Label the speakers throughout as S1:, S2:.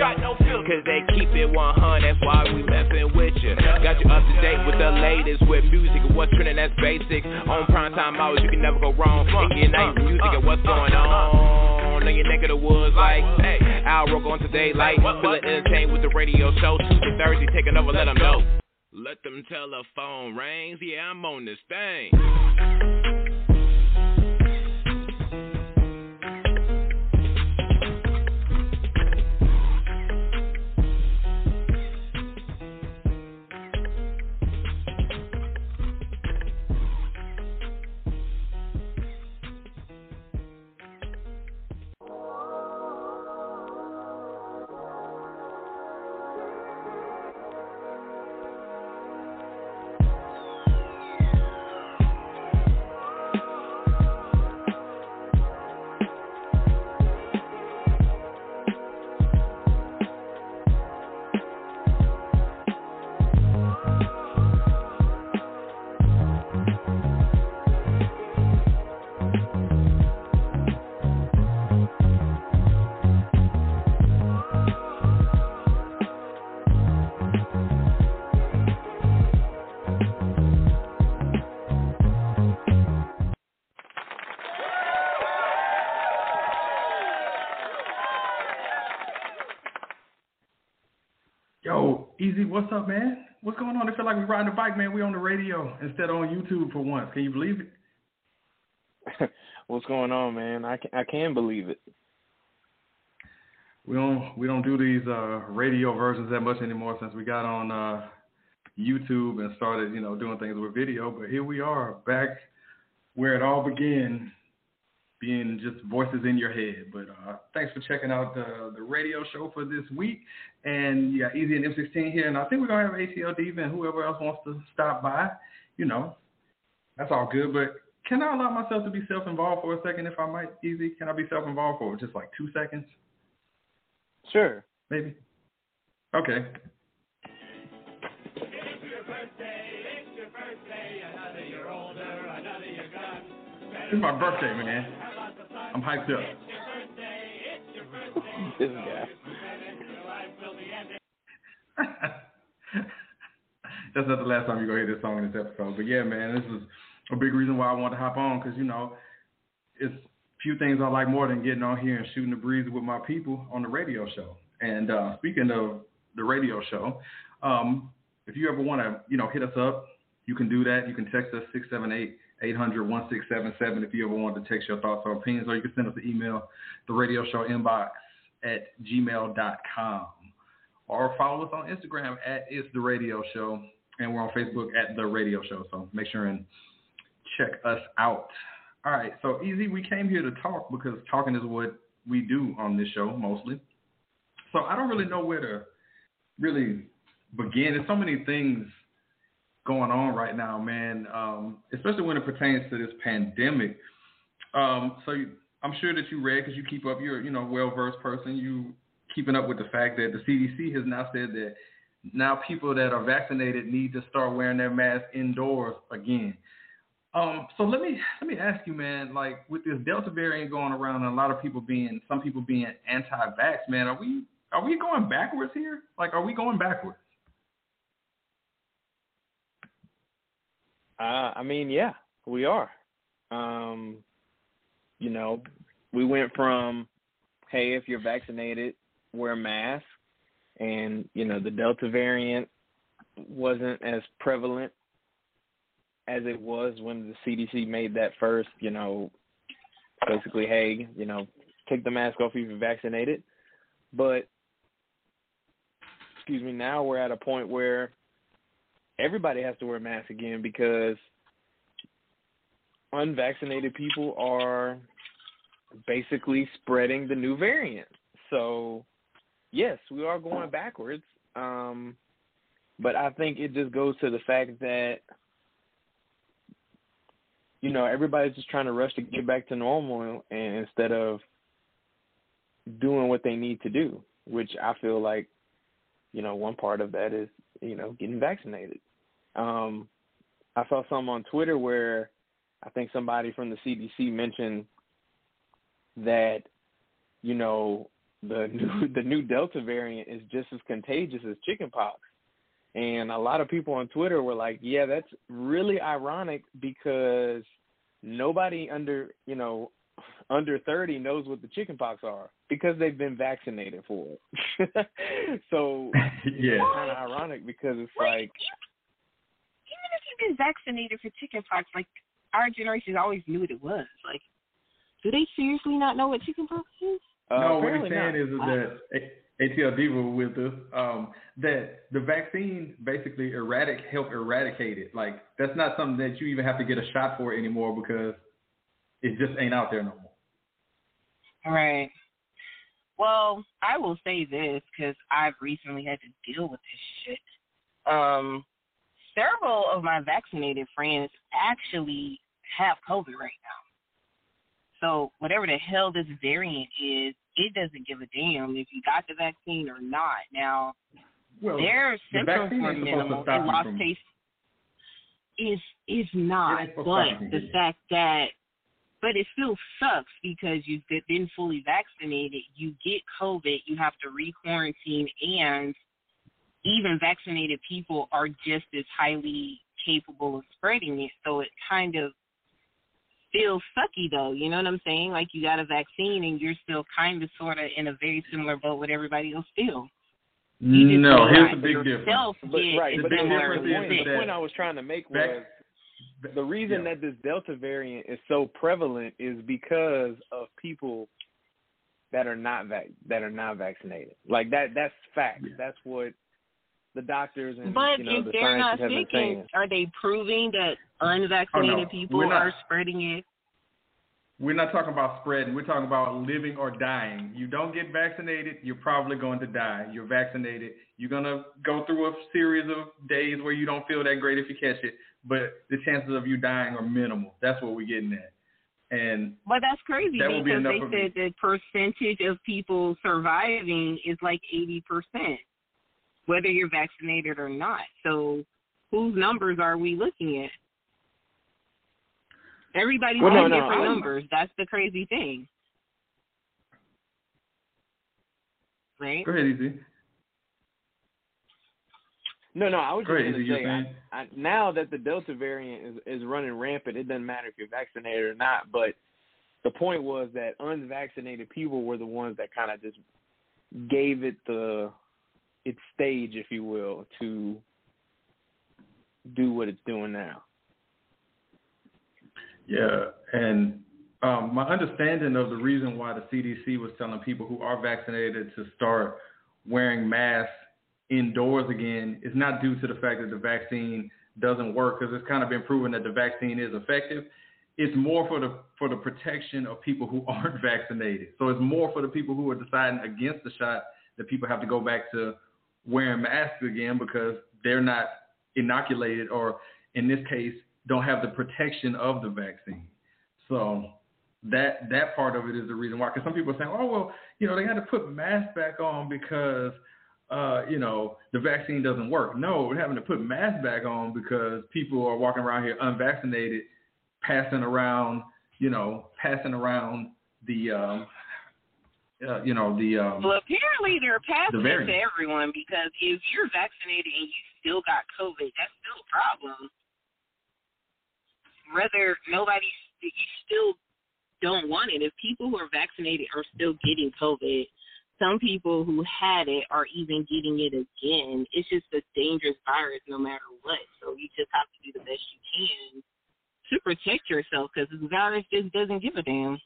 S1: Got no filter. Cause they keep it 100, that's why we messing with you. Got you up to date with the latest with music and what's trending, that's basic. On prime time hours, you can never go wrong. And get nice music and what's going on. In your neck of the woods, like, hey, Al Roke on today, like, feeling entertained with the radio show. Tuesday, Thursday, taking over, let them know. Let them telephone rings, yeah, I'm on this thing.
S2: What's up, man? What's going on? I feel like we're riding a bike, man. We on the radio instead of on YouTube for once. Can you believe
S3: it? what's going on, man? I can, I can believe it.
S2: We don't we don't do these uh, radio versions that much anymore since we got on uh, YouTube and started, you know, doing things with video. But here we are, back where it all began being just voices in your head. But uh, thanks for checking out the, the radio show for this week. And you got EZ and M16 here. And I think we're going to have ATL Diva and whoever else wants to stop by. You know, that's all good. But can I allow myself to be self-involved for a second if I might, EZ? Can I be self-involved for just like two seconds?
S3: Sure.
S2: Maybe. Okay. It's my birthday, man. I'm hyped up.
S3: this guy.
S2: That's not the last time you're going to hear this song in this episode. But yeah, man, this is a big reason why I wanted to hop on because, you know, it's few things I like more than getting on here and shooting the breeze with my people on the radio show. And uh, speaking of the radio show, um, if you ever want to, you know, hit us up, you can do that. You can text us 678 800-1677 if you ever want to text your thoughts or opinions, or you can send us an email, the radio show inbox at gmail.com. Or follow us on Instagram at It's The Radio Show. And we're on Facebook at The Radio Show. So make sure and check us out. All right. So, EZ, we came here to talk because talking is what we do on this show mostly. So I don't really know where to really begin. There's so many things going on right now, man, um, especially when it pertains to this pandemic. Um, so you, I'm sure that you read because you keep up. You're you know well versed person. You keeping up with the fact that the CDC has now said that now people that are vaccinated need to start wearing their masks indoors again. Um, so let me let me ask you, man. Like with this Delta variant going around, and a lot of people being some people being anti-vax, man. Are we are we going backwards here? Like, are we going backwards?
S3: Uh, I mean, yeah, we are. Um, you know, we went from, hey, if you're vaccinated, wear a mask, and you know the Delta variant wasn't as prevalent as it was when the CDC made that first, you know, basically, hey, you know, take the mask off if you're vaccinated. But excuse me, now we're at a point where everybody has to wear a mask again because unvaccinated people are basically spreading the new variant. So, yes, we are going backwards. Um, but I think it just goes to the fact that you know, everybody's just trying to rush to get back to normal and instead of doing what they need to do, which I feel like, you know, one part of that is, you know, getting vaccinated. Um, I saw some on Twitter where I think somebody from the CDC mentioned that, you know, the new the new Delta variant is just as contagious as chickenpox. And a lot of people on Twitter were like, "Yeah, that's really ironic because nobody under, you know, under 30 knows what the chickenpox are because they've been vaccinated for it." so
S2: yeah,
S3: it's kind of ironic because it's like
S4: even if you've been vaccinated for chickenpox, like our generation always knew what it was. Like, do they seriously not know what chickenpox is?
S3: uh,
S2: no, what
S3: apparently
S2: he's saying
S3: not.
S2: is, is that ATL Diva with us, um, that the vaccine basically erratic help eradicate it. Like that's not something that you even have to get a shot for anymore because it just ain't out there no more.
S4: Right. Well, I will say this because I've recently had to deal with this shit. Um, several of my vaccinated friends actually have COVID right now. So whatever the hell this variant is, it doesn't give a damn if you got the vaccine or not. Now,
S2: Well,
S4: their symptoms
S2: vaccine
S4: were
S2: ain't supposed to
S4: minimal. They lost taste. Is is not,
S2: It ain't supposed to stop
S4: but the fact that, but it still sucks because you've been fully vaccinated. You get COVID, you have to re-quarantine, and even vaccinated people are just as highly capable of spreading it. So it kind of feels sucky though. You know what I'm saying? Like you got a vaccine and you're still kind of sort of in a very similar boat with everybody else still. You just
S2: No, here's the big difference.
S3: But, right,
S4: a
S3: but the,
S4: similar
S2: difference
S3: the, point,
S2: is
S3: the point I was trying to make
S2: Vac-
S3: was the reason
S2: yeah.
S3: that this Delta variant is so prevalent is because of people that are not vac- that are not vaccinated. Like that that's fact.
S2: Yeah.
S3: That's what the doctors and
S4: But
S3: you know
S4: if
S3: the
S4: they're not
S3: scientists have been
S4: sick,
S3: saying.
S4: and are they proving that unvaccinated
S2: Oh, no.
S4: people
S2: We're not.
S4: are spreading it?
S2: We're not talking about spreading. We're talking about living or dying. You don't get vaccinated, you're probably going to die. You're vaccinated, you're going to go through a series of days where you don't feel that great if you catch it, but the chances of you dying are minimal. That's what we're getting at. And
S4: But that's crazy
S2: That would be enough
S4: they
S2: for me.
S4: said the percentage of people surviving is like eighty percent, whether you're vaccinated or not. So whose numbers are we looking at? Everybody's
S3: Well, no,
S4: got
S3: no,
S4: different
S3: I'm-
S4: numbers. That's the crazy thing. Right?
S2: go ahead, EZ.
S3: No, no, I was
S2: Go
S3: just going to say
S2: saying?
S3: I, I, now that the Delta variant is is running rampant, it doesn't matter if you're vaccinated or not. But the point was that unvaccinated people were the ones that kind of just gave it the its stage, if you will, to do what it's doing now.
S2: Yeah, and um, my understanding of the reason why the CDC was telling people who are vaccinated to start wearing masks indoors again is not due to the fact that the vaccine doesn't work, because it's kind of been proven that the vaccine is effective. It's more for the for the protection of people who aren't vaccinated. So it's more for the people who are deciding against the shot that people have to go back to wearing masks again because they're not inoculated or in this case don't have the protection of the vaccine. So that that part of it is the reason why. Because some people are saying, oh well, you know, they had to put masks back on because uh, you know the vaccine doesn't work. No, we're having to put masks back on because people are walking around here unvaccinated, passing around, you know, passing around the, um, uh, you know, the. Um,
S4: Well, apparently they're passing
S2: The
S4: it to everyone because if you're vaccinated and you still got COVID, that's still a problem. Whether nobody, you still don't want it. If people who are vaccinated are still getting COVID, some people who had it are even getting it again. It's just a dangerous virus no matter what. So you just have to do the best you can to protect yourself because this virus just doesn't give a damn.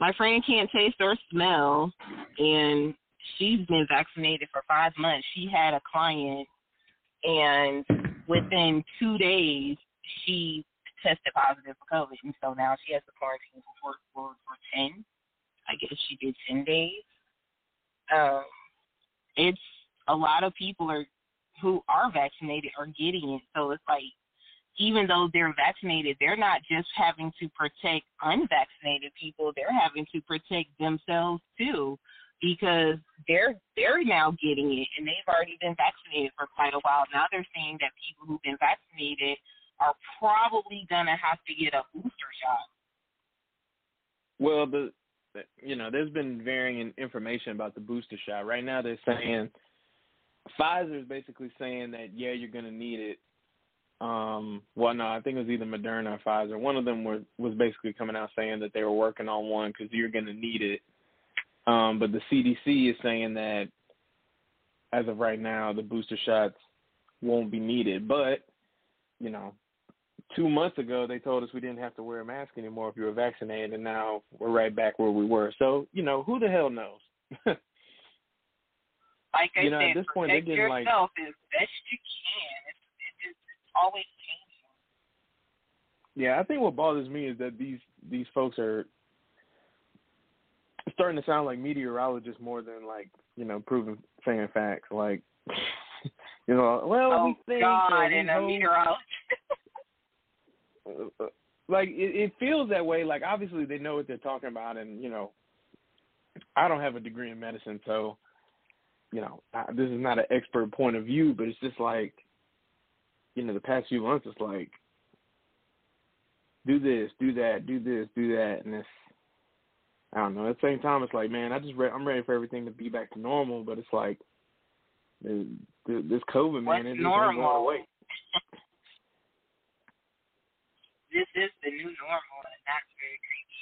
S4: My friend can't taste or smell, and she's been vaccinated for five months. She had a client, and within two days, she tested positive for COVID, and so now she has to quarantine for for for ten. I guess she did ten days. Um, it's a lot of people are who are vaccinated are getting it, so it's like even though they're vaccinated, they're not just having to protect unvaccinated people, they're having to protect themselves too because they're they're now getting it and they've already been vaccinated for quite a while. Now they're saying that people who've been vaccinated are probably gonna have to get a booster shot.
S3: Well, the you know, there's been varying information about the booster shot. Right now, they're saying Pfizer is basically saying that yeah, you're gonna need it. Um, well, no, I think it was either Moderna or Pfizer. One of them was was basically coming out saying that they were working on one because you're gonna need it. Um, but the CDC is saying that as of right now, the booster shots won't be needed. But you know, two months ago they told us we didn't have to wear a mask anymore if you were vaccinated, and now we're right back where we were. So you know, who the hell knows?
S4: like I
S3: you know,
S4: said,
S3: at this point, they're
S4: protect
S3: getting like
S4: yourself as best you can. Always changing.
S3: Yeah, I think what bothers me is that these these folks are starting to sound like meteorologists more than like you know proven saying facts. Like you know, well
S4: oh
S3: we think
S4: God, and a meteorologist.
S3: Like it, it feels that way. Like obviously they know what they're talking about, and you know, I don't have a degree in medicine, so you know, I, this is not an expert point of view, but it's just like, you know, the past few months, it's like, do this, do that, do this, do that, and it's, I don't know. At the same time, it's like, man, I just re- I'm ready for everything to be back to normal, but it's like, this COVID, man,
S4: What's
S3: it just ain't
S4: normal?
S3: going away.
S4: this is the new normal, and that's very creepy.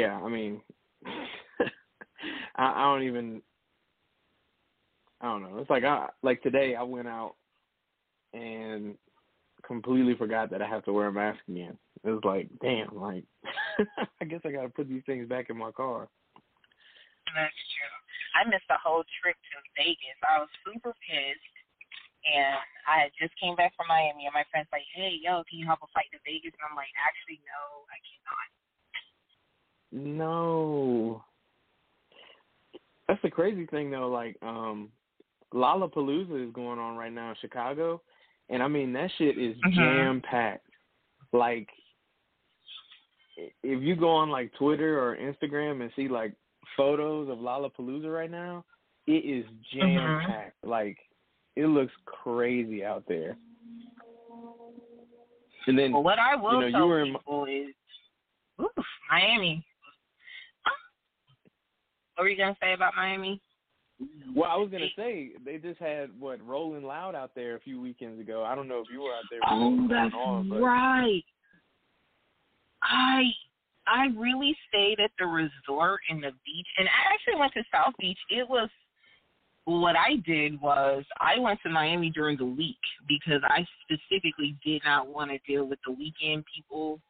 S3: Yeah, I mean, I, I don't even. I don't know. It's like I like today. I went out and completely forgot that I have to wear a mask again. It was like, damn, like I guess I got to put these things back in my car.
S4: That's true. I missed the whole trip to Vegas. I was super pissed. And I had just came back from Miami, and my friend's like, "Hey, yo, can you help a flight to Vegas?" And I'm like, "Actually, no, I cannot."
S3: No. That's the crazy thing though, like um Lollapalooza is going on right now in Chicago and I mean that shit is
S4: Mhm.
S3: jam packed. Like if you go on like Twitter or Instagram and see like photos of Lollapalooza right now, it is jam packed. Like it looks crazy out there. And then
S4: Well, what I will
S3: you know, you were in-
S4: people is, oof, Miami. What were you gonna say about Miami?
S3: Well, I was gonna say they just had what Rolling Loud out there a few weekends ago. I don't know if you were out there.
S4: Oh, that's
S3: on, but
S4: right. I I really stayed at the resort and the beach, and I actually went to South Beach. It was what I did was I went to Miami during the week because I specifically did not want to deal with the weekend people.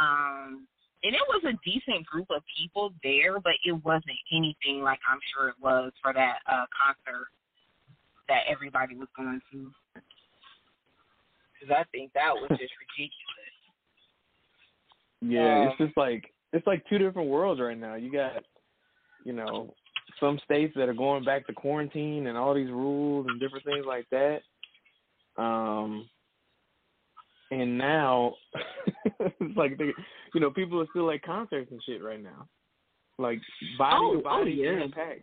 S4: Um, and it was a decent group of people there, but it wasn't anything like I'm sure it was for that uh concert that everybody was going to. Because I think that was just ridiculous.
S3: yeah, it's
S4: Um,
S3: just like it's like two different worlds right now. You got, you know, some states that are going back to quarantine and all these rules and different things like that. Um, and now it's like they, you know, people are still at concerts and shit right now, like body
S4: Oh,
S3: to oh, body
S4: oh, yeah.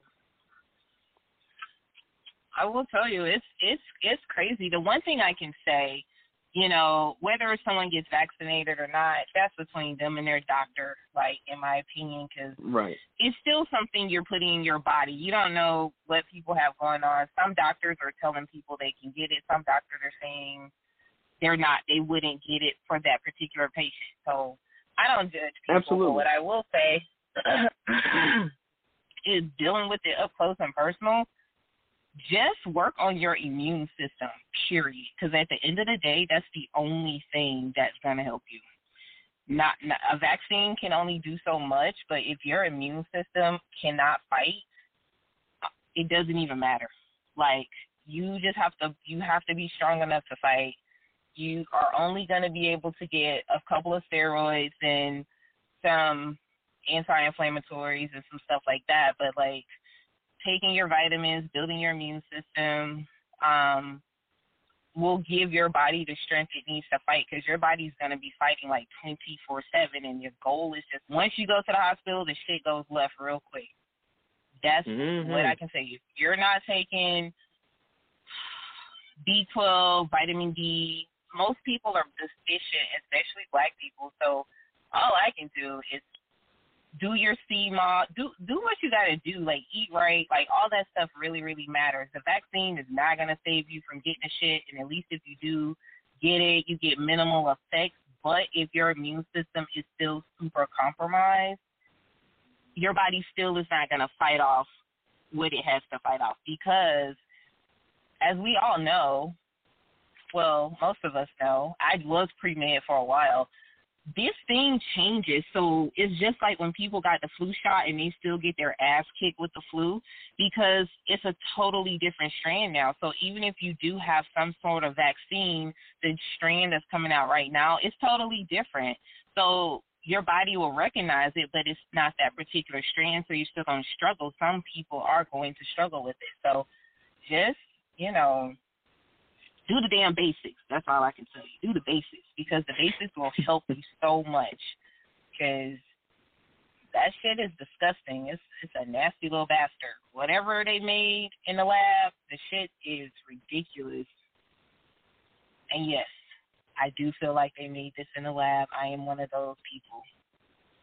S4: I will tell you, it's it's it's crazy. The one thing I can say, you know, whether someone gets vaccinated or not, that's between them and their doctor. Like, in my opinion, because
S3: Right.
S4: it's still something you're putting in your body. You don't know what people have going on. Some doctors are telling people they can get it. Some doctors are saying they're not. They wouldn't get it for that particular patient. So I don't judge people.
S3: Absolutely.
S4: But what I will say is dealing with it up close and personal. Just work on your immune system, period. Because at the end of the day, that's the only thing that's going to help you not, not a vaccine can only do so much, but if your immune system cannot fight, it doesn't even matter. Like you just have to you have to be strong enough to fight. You are only going to be able to get a couple of steroids and some anti-inflammatories and some stuff like that, but like taking your vitamins, building your immune system, um will give your body the strength it needs to fight because your body's going to be fighting like 24 7 and your goal is just once you go to the hospital the shit goes left real quick that's
S3: mm-hmm.
S4: what i can say if you're not taking b12 vitamin d most people are deficient especially black people so all i can do is do your CMOD, do do what you gotta do, like eat right, like all that stuff really, really matters. The vaccine is not gonna save you from getting the shit, and at least if you do get it, you get minimal effects. But if your immune system is still super compromised, your body still is not gonna fight off what it has to fight off because, as we all know, well, most of us know, I was pre med for a while this thing changes. So it's just like when people got the flu shot and they still get their ass kicked with the flu because it's a totally different strand now. So even if you do have some sort of vaccine, the strand that's coming out right now is totally different. So your body will recognize it, but it's not that particular strand, so you're still going to struggle. Some people are going to struggle with it. So just, you know, do the damn basics. That's all I can tell you. Do the basics because the basics will help you so much. Because that shit is disgusting. It's it's a nasty little bastard. Whatever they made in the lab, the shit is ridiculous. And yes, I do feel like they made this in the lab. I am one of those people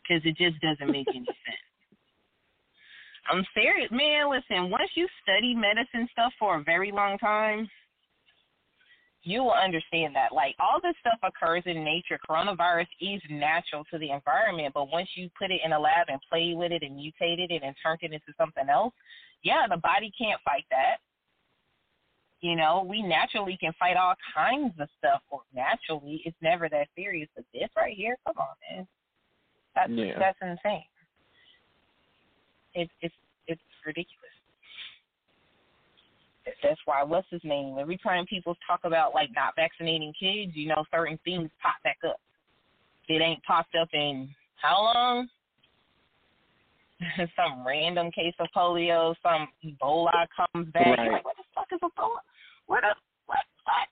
S4: because it just doesn't make any sense. I'm serious, man. Listen, once you study medicine stuff for a very long time, you will understand that. Like all this stuff occurs in nature. Coronavirus is natural to the environment, but once you put it in a lab and play with it and mutated it and turned it into something else, yeah, the body can't fight that. You know, we naturally can fight all kinds of stuff. Or naturally, it's never that serious. But this right here, come on, man, that's
S3: yeah.
S4: that's insane. It's it's it's ridiculous that's why what's his name? Every time people talk about like not vaccinating kids, you know, certain things pop back up. It ain't popped up in how long? some random case of polio, some Ebola comes back.
S3: Right.
S4: You're like, what the fuck is Ebola? What the what what?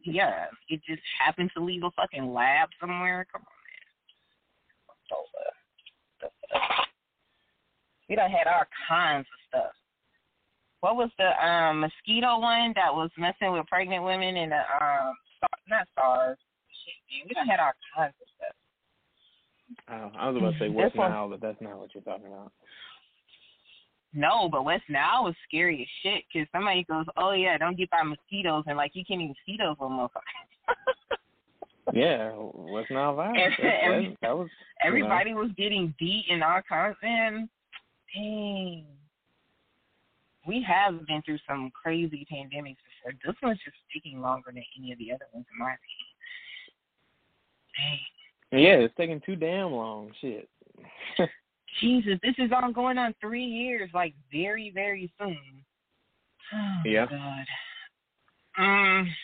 S4: yeah, it just happened to leave a fucking lab somewhere. Come on, man. Ebola. We done had all kinds of stuff what was the um mosquito one that was messing with pregnant women and the um not SARS. Shit, we don't had all kinds of stuff.
S3: Oh, I was about to say West Nile, but that's not what you're talking about.
S4: No, but West Nile was scary as shit because somebody goes, "Oh yeah, don't get by mosquitoes," and like you can't even see those little motherfuckers.
S3: yeah, West Nile virus. That, that, that was.
S4: Everybody
S3: you know.
S4: was getting beat and all kinds. And dang we have been through some crazy pandemics before. This one's just taking longer than any of the other ones, in my
S3: opinion. Yeah, it's taking too damn long. Shit.
S4: Jesus, this is on going on three years, like very, very soon. Oh,
S3: yeah.
S4: God. Um.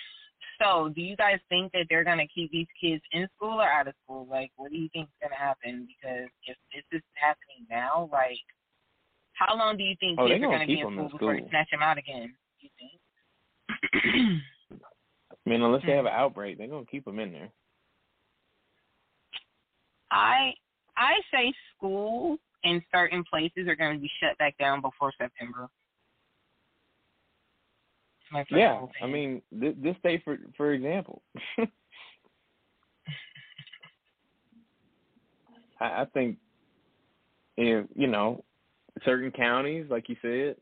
S4: So, do you guys think that they're gonna keep these kids in school or out of school? Like, what do you think is gonna happen? Because if this is happening now, like, how long do you think
S3: oh,
S4: kids
S3: are
S4: going to
S3: be
S4: in
S3: school
S4: before
S3: they
S4: snatch them out again? You think?
S3: I mean, unless they hmm. have an outbreak, they're gonna keep them in there.
S4: I I say school in certain places are going to be shut back down before September.
S3: Yeah, I mean, this, this state, for for example, I, I think if you know certain counties, like you said,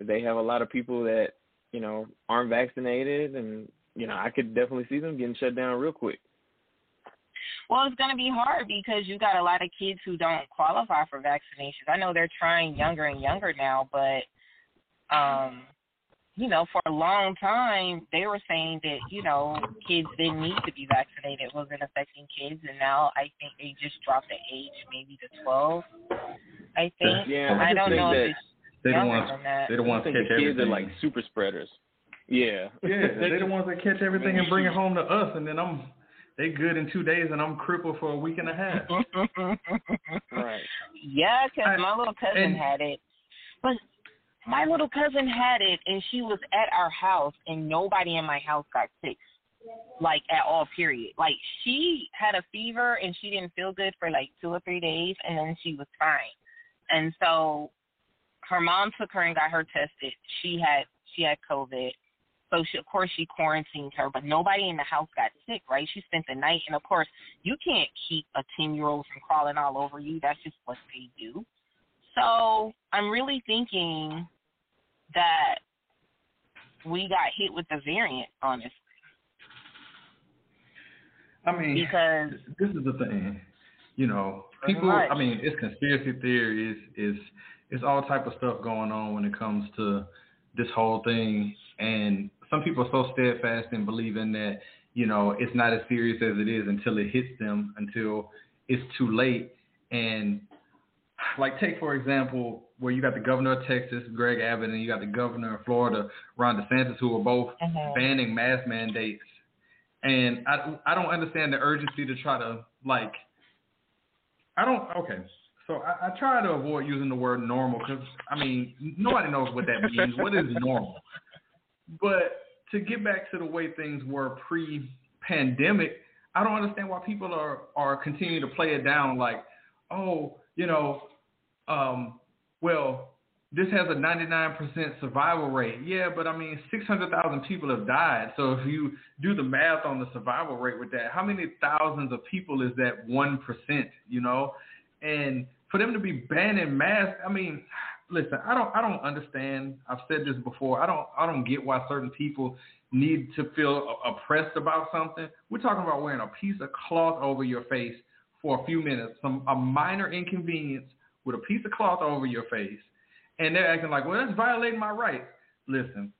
S3: they have a lot of people that you know aren't vaccinated, and you know I could definitely see them getting shut down real quick.
S4: Well, it's going to be hard because you got a lot of kids who don't qualify for vaccinations. I know they're trying younger and younger now, but um you know, for a long time they were saying that, you know, kids didn't need to be vaccinated, it wasn't affecting kids and now I think they just dropped the age maybe to twelve. I think.
S3: Yeah,
S4: I,
S3: I
S4: don't
S3: think
S4: know
S3: that
S4: if it's
S2: They
S4: don't
S2: want
S4: than that.
S2: They the ones
S3: I think
S2: catch
S3: the kids
S2: everything.
S3: are like super spreaders. Yeah.
S2: yeah, they the ones that catch everything and bring it home to us, and then I'm they good in two days, and I'm crippled for a week and a half.
S3: Right.
S4: Yeah, because my little cousin
S2: and-
S4: had it, but my little cousin had it and she was at our house and nobody in my house got sick like at all period. Like she had a fever and she didn't feel good for like two or three days and then she was fine. And so her mom took her and got her tested. She had she had covid. So she, of course she quarantined her but nobody in the house got sick right? She spent the night and of course you can't keep a ten year old from crawling all over you. That's just what they do. So i'm really thinking that we got hit with the variant, honestly.
S2: I mean,
S4: because
S2: this is the thing, you know, people.
S4: much.
S2: I mean, it's conspiracy theories, is it's all type of stuff going on when it comes to this whole thing, and some people are so steadfast in believing that you know it's not as serious as it is until it hits them, until it's too late, and like take for example where you got the governor of Texas, Greg Abbott, and you got the governor of Florida, Ron DeSantis, who are both
S4: Mhm.
S2: banning mask mandates. And I I don't understand the urgency to try to like. I don't. Okay, so I, I try to avoid using the word normal because I mean nobody knows what that means. what is normal? But to get back to the way things were pre-pandemic, I don't understand why people are are continuing to play it down like, oh, you know, um, well, this has a 99% survival rate. Yeah, but I mean, 600,000 people have died. So if you do the math on the survival rate with that, how many thousands of people is that 1%, you know? And for them to be banning masks, I mean, listen, I don't I don't understand. I've said this before. I don't I don't get why certain people need to feel oppressed about something. We're talking about wearing a piece of cloth over your face for a few minutes, some a minor inconvenience with a piece of cloth over your face, and they're acting like, well, that's violating my rights. Listen,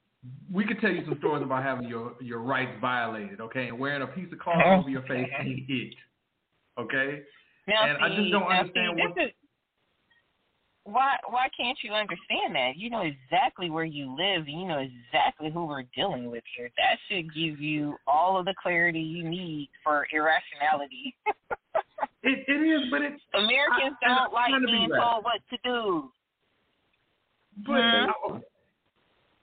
S2: we could tell you some stories about having your your rights violated, okay, and wearing a piece of cloth uh-huh. over your face ain't it, okay?
S4: now
S2: and I just don't understand
S4: see,
S2: what-
S4: is- why why can't you understand that? You know exactly where you live and you know exactly who we're dealing with here. That should give you all of the clarity you need for irrationality.
S2: It it is, but it
S4: Americans
S2: I-
S4: don't like
S2: trying to be
S4: being
S2: right.
S4: told what to do.
S2: But
S4: hmm.
S2: okay.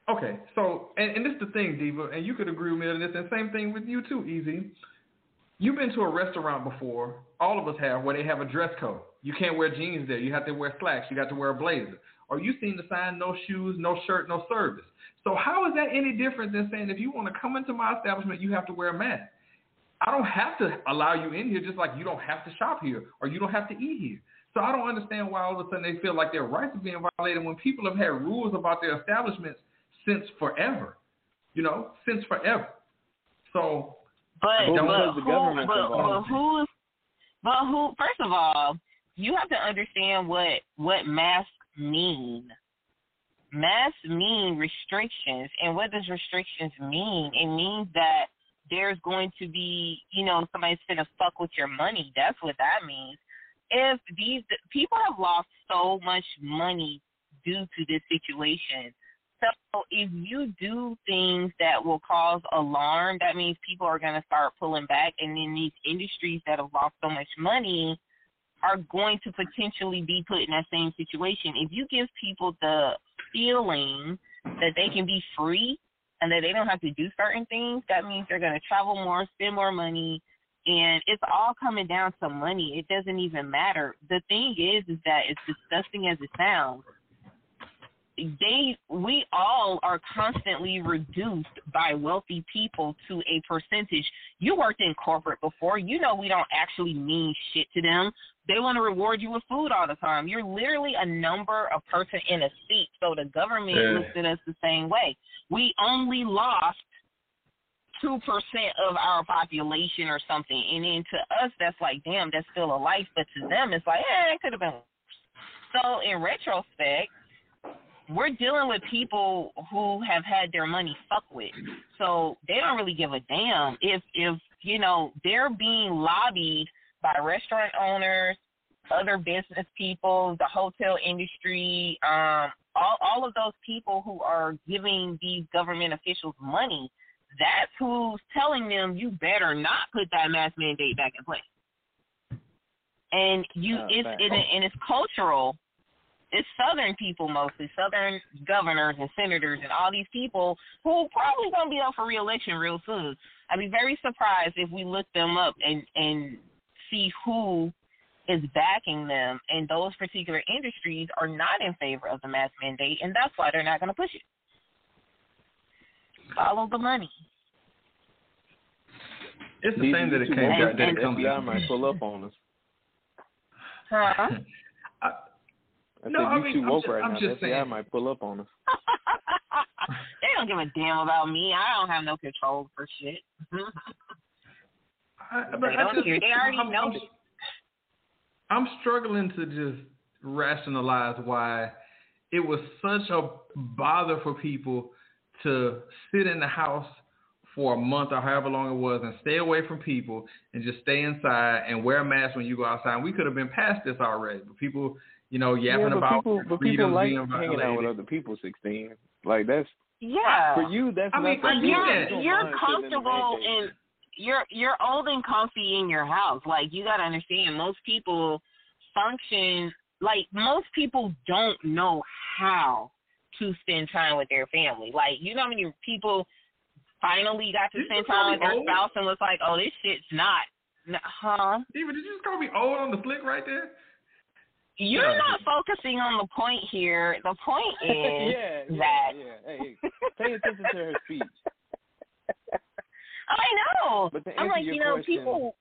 S2: okay, so and, and this is the thing, Diva, and you could agree with me on this, and same thing with you too, EZ. You've been to a restaurant before, all of us have, where they have a dress code. You can't wear jeans there. You have to wear slacks. You got to wear a blazer. Or you've seen the sign, no shoes, no shirt, no service. So how is that any different than saying if you want to come into my establishment, you have to wear a mask? I don't have to allow you in here just like you don't have to shop here or you don't have to eat here. So I don't understand why all of a sudden they feel like their rights are being violated when people have had rules about their establishments since forever. You know, since forever. So
S4: But
S2: Well,
S4: but who but, but who's but who first of all, you have to understand what what masks mean. Masks mean restrictions and what does restrictions mean? It means that there's going to be, you know, somebody's gonna fuck with your money. That's what that means. If these people have lost so much money due to this situation, so if you do things that will cause alarm, that means people are going to start pulling back, and then these industries that have lost so much money are going to potentially be put in that same situation. If you give people the feeling that they can be free and that they don't have to do certain things, that means they're going to travel more, spend more money, and it's all coming down to money. It doesn't even matter. The thing is, is that it's disgusting as it sounds they we all are constantly reduced by wealthy people to a percentage. You worked in corporate before, you know we don't actually mean shit to them. They want to reward you with food all the time. You're literally a number, a person in a seat. So the government
S2: Yeah.
S4: looks at us the same way. We only lost two percent of our population or something. And then to us that's like, damn, that's still a life, but to them it's like, eh, it could have been worse. So in retrospect, we're dealing with people who have had their money fucked with. So they don't really give a damn if if you know they're being lobbied by restaurant owners, other business people, the hotel industry, um, all all of those people who are giving these government officials money. That's who's telling them you better not put that mask mandate back in place. And you,
S3: Oh,
S4: it's it, and it's cultural it's Southern people mostly, Southern governors and senators and all these people who probably gonna be up for reelection real soon. I'd be very surprised if we look them up and and see who is backing them, and those particular industries are not in favor of the mask mandate, and that's why they're not going to push it. Follow the money.
S2: It's the same that it came
S3: down.
S2: That
S3: it comes FBI might pull up on us.
S4: Huh?
S3: I, I
S2: no,
S3: said,
S2: I
S3: you
S2: mean,
S3: too woke
S2: just,
S3: right
S2: I'm
S3: now.
S2: Just
S3: FBI
S2: saying.
S3: might pull up on us.
S4: they don't give a damn about me. I don't have no control for shit.
S2: I, but
S4: they
S2: I
S4: don't
S2: just,
S4: care. They already
S2: I'm,
S4: know
S2: I'm, I'm struggling to just rationalize why it was such a bother for people to sit in the house for a month or however long it was and stay away from people and just stay inside and wear a mask when you go outside. And we could have been past this already, but people, you know, yapping
S3: yeah, but
S2: about
S3: people, but people like
S2: being
S3: hanging out with other people. Sixteen, like that's
S4: Yeah.
S3: for you. That's
S2: I mean,
S3: nothing.
S2: I get
S4: you're
S2: that.
S4: you're
S3: mind in
S4: comfortable and you're you're old and comfy in your house. Like you gotta understand, most people function like most people don't know how to spend time with their family. Like you know how many people finally got to
S2: Did
S4: spend time with their
S2: old?
S4: spouse and was like, oh, this shit's not. n- Huh?
S2: Even did you just call me old on the flick right there?
S4: You're not focusing on the point here. The point is
S3: yeah,
S4: that
S3: yeah. Hey, pay attention to her speech.
S4: Oh, I know. I'm like, you know,
S3: question,
S4: people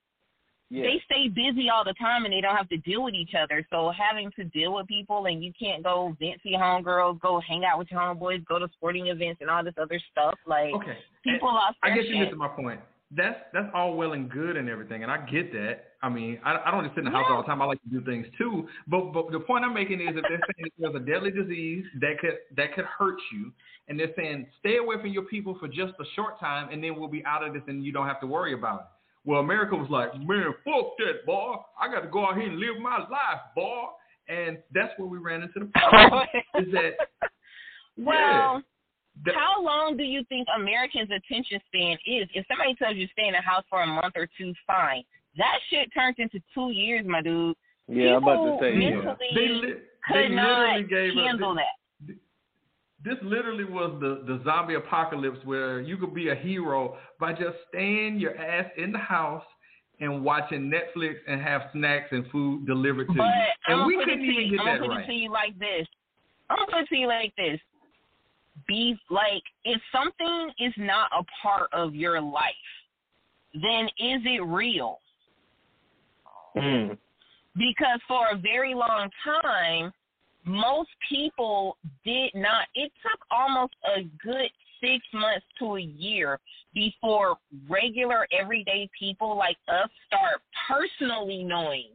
S3: Yeah.
S4: they stay busy all the time and they don't have to deal with each other. So having to deal with people and you can't go vent to your homegirls, go hang out with your homeboys, go to sporting events and all this other stuff. Like
S2: Okay.
S4: people lost
S2: I guess you
S4: shit.
S2: missed my point. That's that's all well and good and everything, and I get that. I mean, I, I don't just sit in the house
S4: Yeah.
S2: all the time. I like to do things too. But but the point I'm making is if they're saying there's a deadly disease that could that could hurt you, and they're saying stay away from your people for just a short time, and then we'll be out of this, and you don't have to worry about it. Well, America was like, man, fuck that, boy. I got to go out here and live my life, boy. And that's where we ran into the problem. is that
S4: well,
S2: that-
S4: how long do you think Americans' attention span is? If somebody tells you stay in the house for a month or two, fine. That shit turns into two years, my dude.
S3: yeah, I'm about to
S4: People
S3: say.
S2: yeah.
S3: Yeah.
S2: they, li-
S4: Could
S2: they
S4: not
S2: literally gave us
S4: handle that.
S2: this literally was the, the zombie apocalypse where you could be a hero by just staying your ass in the house and watching Netflix and have snacks and food delivered to
S4: But
S2: you.
S4: I'm gonna
S2: we
S4: put
S2: couldn't even
S4: you,
S2: get
S4: I'm
S2: that
S4: gonna put it to you like this. I'm gonna put it to you like this. Be like, if something is not a part of your life, then is it real?
S3: Mm.
S4: Because for a very long time, most people did not. It took almost a good six months to a year before regular everyday people like us start personally knowing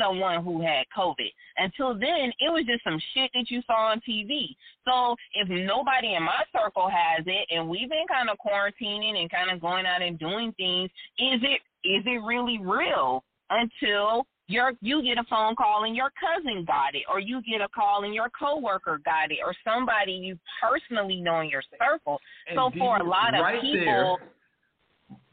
S4: someone who had COVID. Until then, it was just some shit that you saw on TV. So if nobody in my circle has it, and we've been kind of quarantining and kind of going out and doing things, is it is it really real? Until your you get a phone call and your cousin got it, or you get a call and your coworker got it, or somebody you personally know in your circle.
S2: And
S4: so for a lot of
S2: right
S4: people,
S2: there,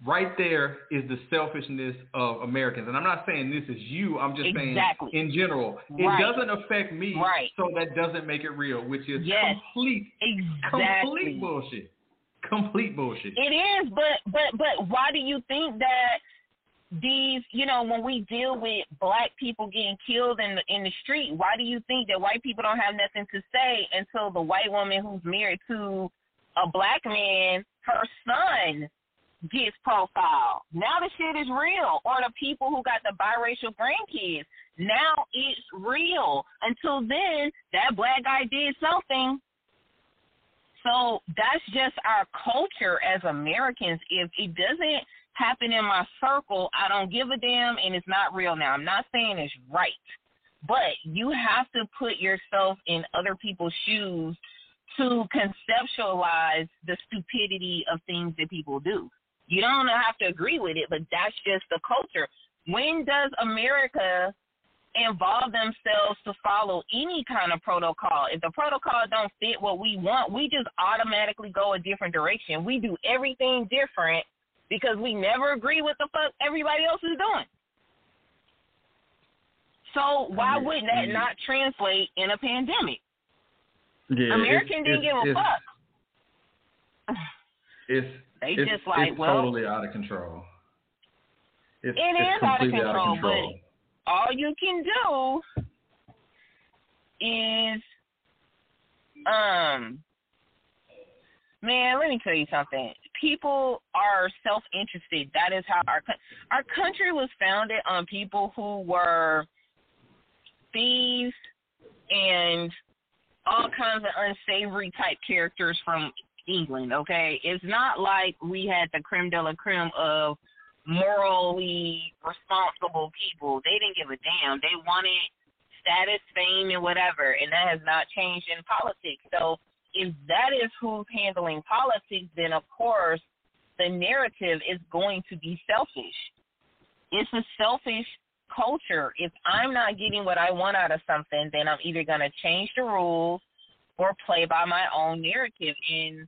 S2: right there is the selfishness of Americans. And I'm not saying this is you. I'm just
S4: Exactly.
S2: saying in general. It
S4: Right.
S2: doesn't affect me,
S4: Right.
S2: so that doesn't make it real, which is
S4: Yes.
S2: complete,
S4: exactly.
S2: complete bullshit. Complete bullshit.
S4: It is, but but but why do you think that these, you know, when we deal with black people getting killed in the in the street, why do you think that white people don't have nothing to say until the white woman who's married to a black man, her son gets profiled? Now the shit is real. Or the people who got the biracial grandkids. Now it's real. Until then, that black guy did something so that's just our culture as Americans. If it doesn't happen in my circle, I don't give a damn and it's not real now. I'm not saying it's right. But you have to put yourself in other people's shoes to conceptualize the stupidity of things that people do. You don't have to agree with it, but that's just the culture. When does America involve themselves to follow any kind of protocol. If the protocol don't fit what we want, we just automatically go a different direction. We do everything different because we never agree with the fuck everybody else is doing. So why wouldn't that not translate in a pandemic?
S2: Yeah,
S4: American didn't give a fuck.
S2: It's
S4: They
S2: it's,
S4: just like,
S2: it's
S4: well,
S2: totally out of control. It's,
S4: It
S2: it's
S4: is out of control, but-
S2: control.
S4: all you can do is um man let me tell you something people are self-interested that is how our our country was founded on people who were thieves and all kinds of unsavory type characters from England, okay? It's not like we had the creme de la creme of morally responsible people. They didn't give a damn. They wanted status, fame, and whatever, and that has not changed in politics. So if that is who's handling politics, then of course the narrative is going to be selfish. It's a selfish culture. If I'm not getting what I want out of something, then I'm either going to change the rules or play by my own narrative. And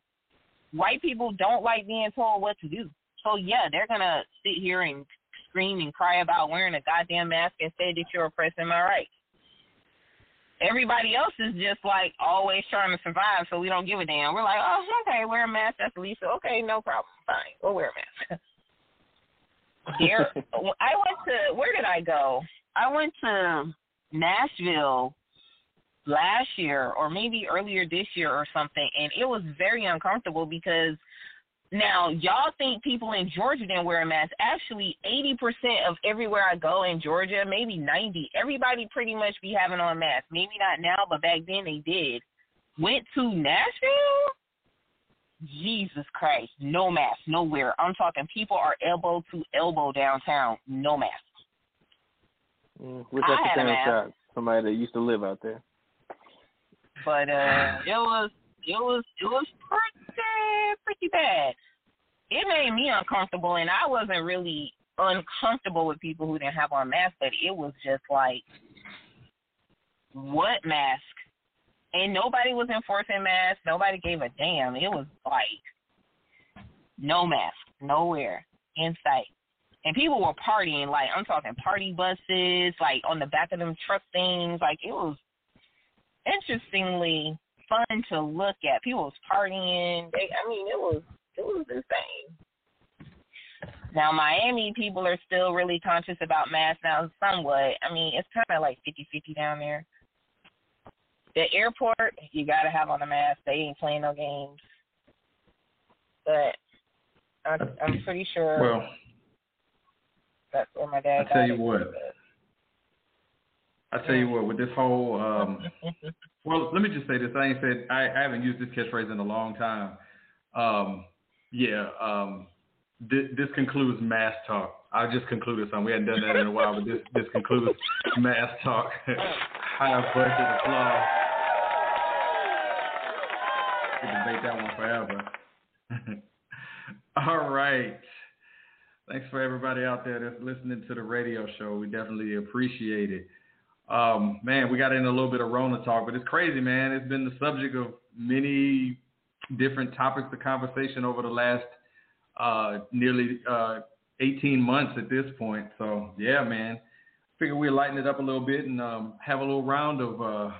S4: white people don't like being told what to do. So yeah, they're gonna sit here and scream and cry about wearing a goddamn mask and say that you're oppressing my rights. Everybody else is just like always trying to survive, so we don't give a damn. We're like, oh, okay, wear a mask. That's Lisa. Okay, no problem. Fine, we'll wear a mask. Here, I went to where did I go? I went to Nashville last year or maybe earlier this year or something and it was very uncomfortable because now y'all think people in Georgia didn't wear a mask. Actually, 80% of everywhere I go in Georgia, maybe 90, everybody pretty much be having on masks. Maybe not now, but back then they did. Went to Nashville? Jesus Christ, no mask, nowhere. I'm talking people are elbow to elbow downtown, no mask.
S3: Mm, wish
S4: I
S3: I could
S4: had a mask.
S3: shot. Somebody that used to live out there.
S4: But uh it was it was it was pretty pretty bad. It made me uncomfortable and I wasn't really uncomfortable with people who didn't have on masks, but it was just like what mask? And nobody was enforcing masks, nobody gave a damn. It was like no mask, nowhere in sight. And people were partying, like I'm talking party buses, like on the back of them truck things, like it was interestingly fun to look at. People was partying. They, I mean, it was it was insane. Now Miami people are still really conscious about masks now, somewhat. I mean, it's kind of like fifty fifty down there. The airport, you gotta have on a mask. They ain't playing no games. But I'm, I'm pretty sure
S2: Well,
S4: that's where my dad
S2: I
S4: got
S2: tell you
S4: it.
S2: I tell you what, with this whole um well, let me just say this. I ain't said I, I haven't used this catchphrase in a long time. Um yeah, um this, this concludes mass talk. I just concluded something. We hadn't done that in a while, but this this concludes mass talk. High budget applause. We can debate that one forever. All right. Thanks for everybody out there that's listening to the radio show. We definitely appreciate it. Um, man, we got in a little bit of Rona talk, but it's crazy, man. It's been the subject of many different topics of conversation over the last uh, nearly uh, 18 months at this point. So, yeah, man. Figure we'd lighten it up a little bit and um, have a little round of uh,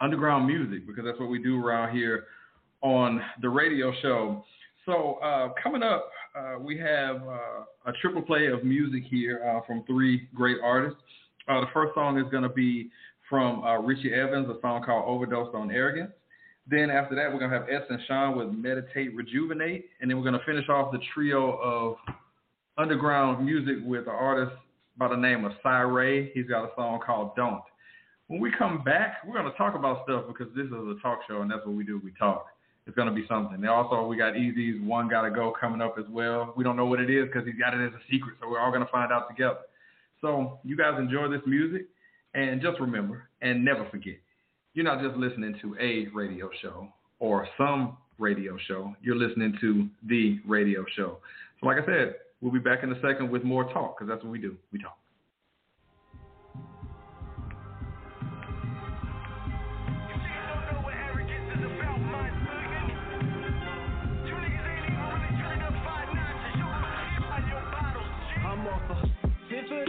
S2: underground music because that's what we do around here on the radio show. So, uh, coming up, uh, we have uh, a triple play of music here from three great artists. Uh, the first song is going to be from uh, Richie Evans, a song called Overdosed on Arrogance. Then after that, we're going to have Edson Sean with Meditate, Rejuvenate. And then we're going to finish off the trio of underground music with an artist by the name of Sire. He's got a song called Don't. When we come back, we're going to talk about stuff because this is a talk show and that's what we do. We talk. It's going to be something. And also, we got EZ's One Gotta Go coming up as well. We don't know what it is because he's got it as a secret. So we're all going to find out together. So you guys enjoy this music. And just remember and never forget, you're not just listening to a radio show or some radio show. You're listening to the radio show. So like I said, we'll be back in a second with more talk because that's what we do. We talk.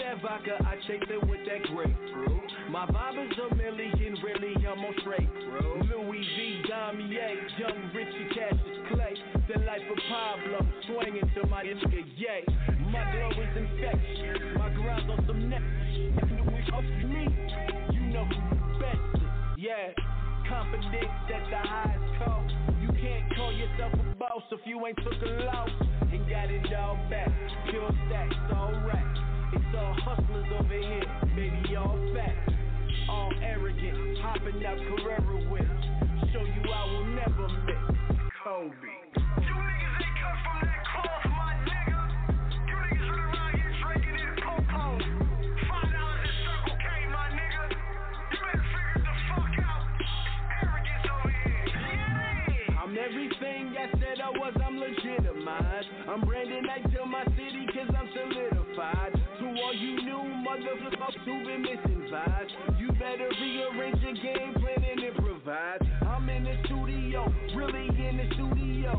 S5: That vodka, I chase it with that grapefruit. My vibe is a million, really, I'm on straight. Louis V, Damier, young Richie Cassius Clay. The life of Pablo, swinging to my nigga, yay. My glow is infectious, my grind on some next. Off me, you know who best yeah. Confidence at the highest cost. You can't call yourself a boss if you ain't took a loss and got it all back. Pure stacks, all right. It's all hustlers over here, baby, all fat, all arrogant, hopping out Carrera with. Show you I will never miss. Kobe. New motherfuckers who been missing vibes, you better rearrange your game plan and improvise. I'm in the studio, really in the studio.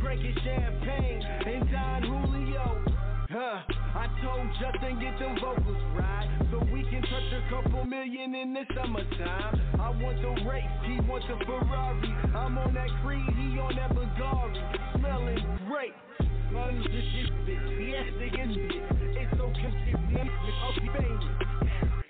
S5: Drinking champagne and Don Julio. Told Justin get them vocals right. So we can touch a couple million in the summertime. I want the race, he wants the Ferrari. I'm on that Creed, he on that Bugatti. Smelling great. I'm just yes, niggas, it's so confusing, it's famous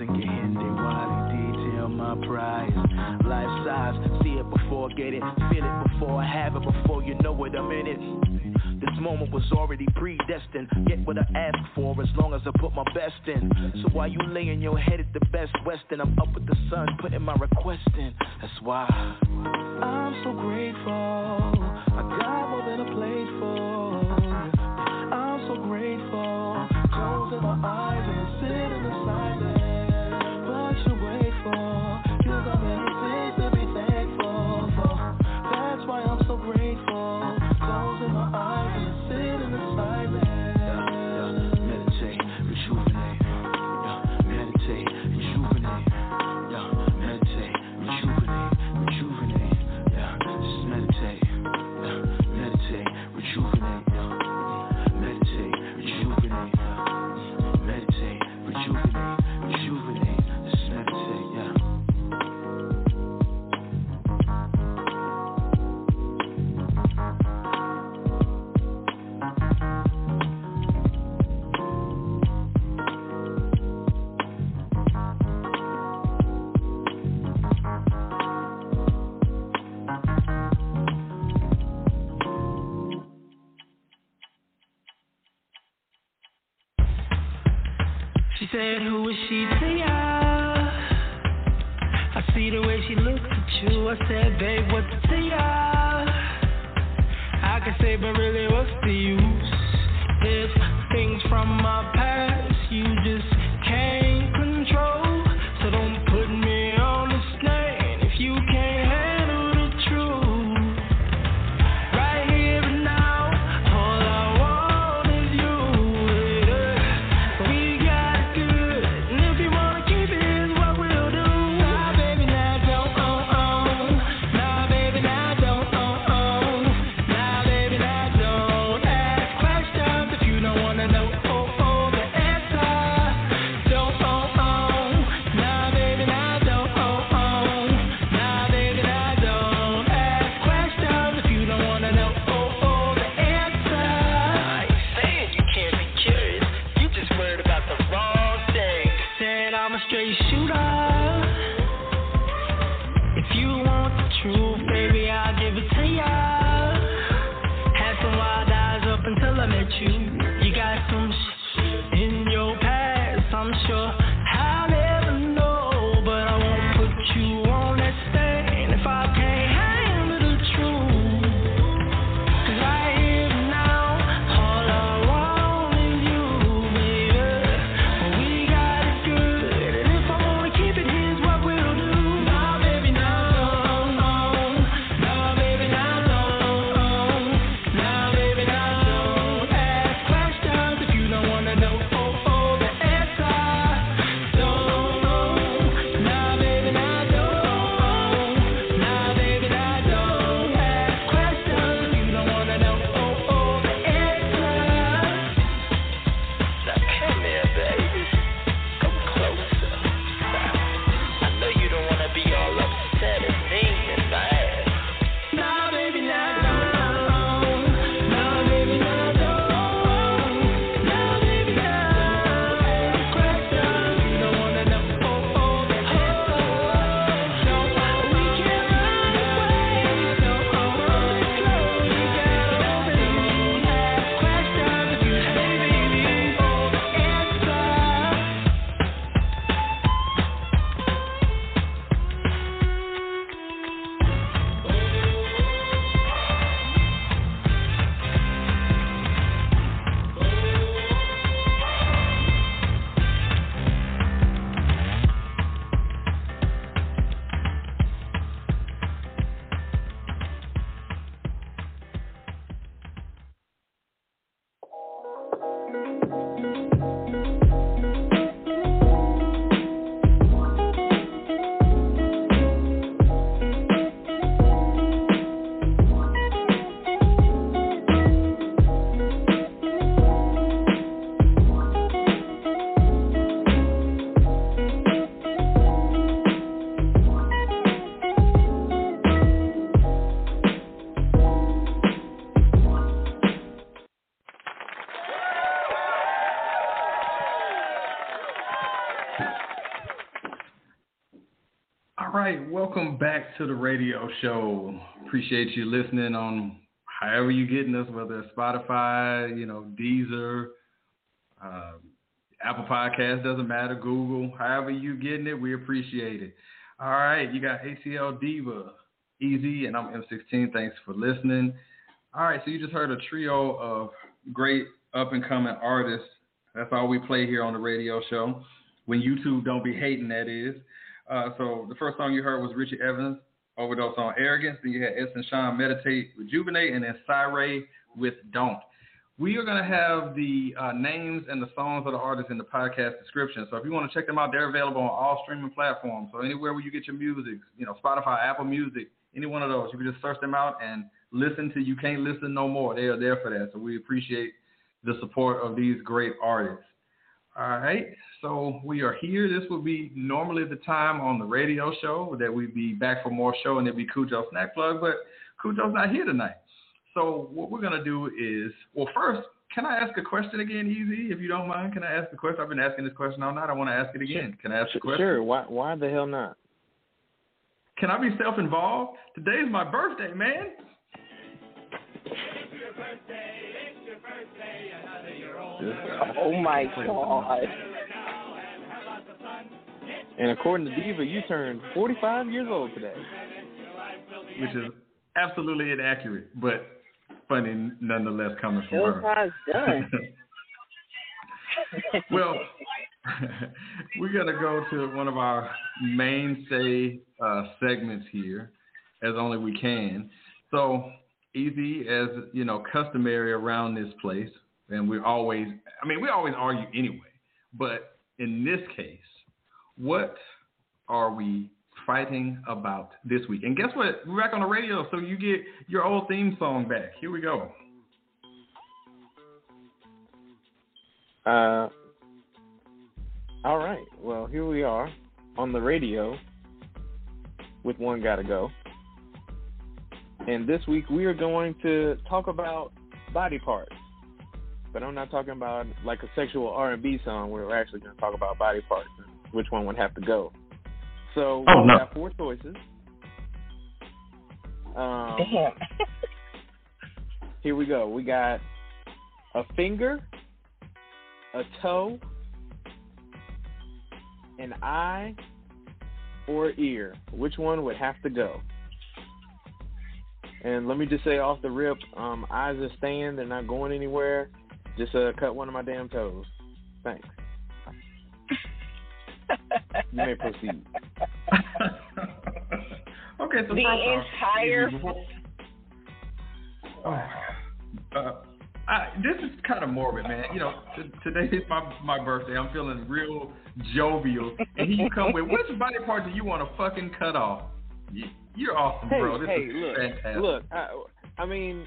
S6: and get hindered while you detail my prize. Life size, see it before I get it, feel it before I have it, before you know it, I'm in it. This moment was already predestined. Get what I asked for as long as I put my best in. So while you laying your head at the best western, I'm up with the sun, putting my request in. That's why I'm so grateful. I got more than I played for. I'm so grateful. Closing my eyes said, Who is she to ya? I see the way she looks at you. I said, Babe, what's to ya? I can say, but really, what's the use? It's
S7: things from my past to the radio show. Appreciate you listening on however you're getting us, whether it's Spotify, you know, Deezer, uh, Apple Podcast, doesn't matter, Google, however you getting it, we appreciate it. All right, you got ATL Diva, EZ, and I'm M16. Thanks for listening. All right, so you just heard a trio of great up and coming artists. That's all we play here on the radio show. When YouTube don't be hating, that is. Uh, so the first song you heard was Richie Evans, Overdose on Arrogance. Then you had Edson Sean Meditate, Rejuvenate, and then Sire with Don't. We are going to have the uh, names and the songs of the artists in the podcast description. So if you want to check them out, they're available on all streaming platforms. So anywhere where you get your music, you know, Spotify, Apple Music, any one of those, you can just search them out and listen to You Can't Listen No More. They are there for that. So we appreciate the support of these great artists. All right, so we are here. This will be normally the time on the radio show that we'd be back for more show and it'd be Cujo Snack Plug, but Cujo's not here tonight. So what we're gonna do is, well, first, can I ask a question again, EZ, if you don't mind? Can I ask the question? I've been asking this question all night. I want to ask it again. Can I ask the question?
S4: Sure. Why? Why the hell not?
S7: Can I be self-involved? Today is my birthday, man.
S4: Oh my god.
S3: And according to Diva, you turned 45 years old today.
S2: Which is absolutely inaccurate, but funny nonetheless coming from her.
S4: Done.
S2: well, we're gonna go to one of our mainstay uh, segments here, as only we can. So EZ as you know, customary around this place, and we always, I mean, we always argue anyway. But in this case, what are we fighting about this week? And guess what? We're back on the radio, so you get your old theme song back. Here we go.
S3: Uh, all right. Well, here we are on the radio with One Gotta Go. And this week we are going to talk about body parts. But I'm not talking about like a sexual R&B song where we're actually going to talk about body parts and which one would have to go. So
S2: Oh,
S3: we
S2: no.
S3: got four choices. Um,
S4: Damn.
S3: here we go. We got a finger, a toe, an eye, or ear. Which one would have to go? And let me just say off the rip, um, eyes are staying. They're not going anywhere. Just uh, cut one of my damn toes. Thanks. You may proceed.
S2: okay, so
S4: The
S2: first
S4: entire-
S2: before- Oh, uh, I, this is kind of morbid, man. You know, t- today is my my birthday. I'm feeling real jovial, and here you come with which body part do you want to fucking cut off? You, you're awesome,
S3: Hey,
S2: bro. This
S3: hey,
S2: is
S3: look,
S2: fantastic.
S3: look. I, I mean,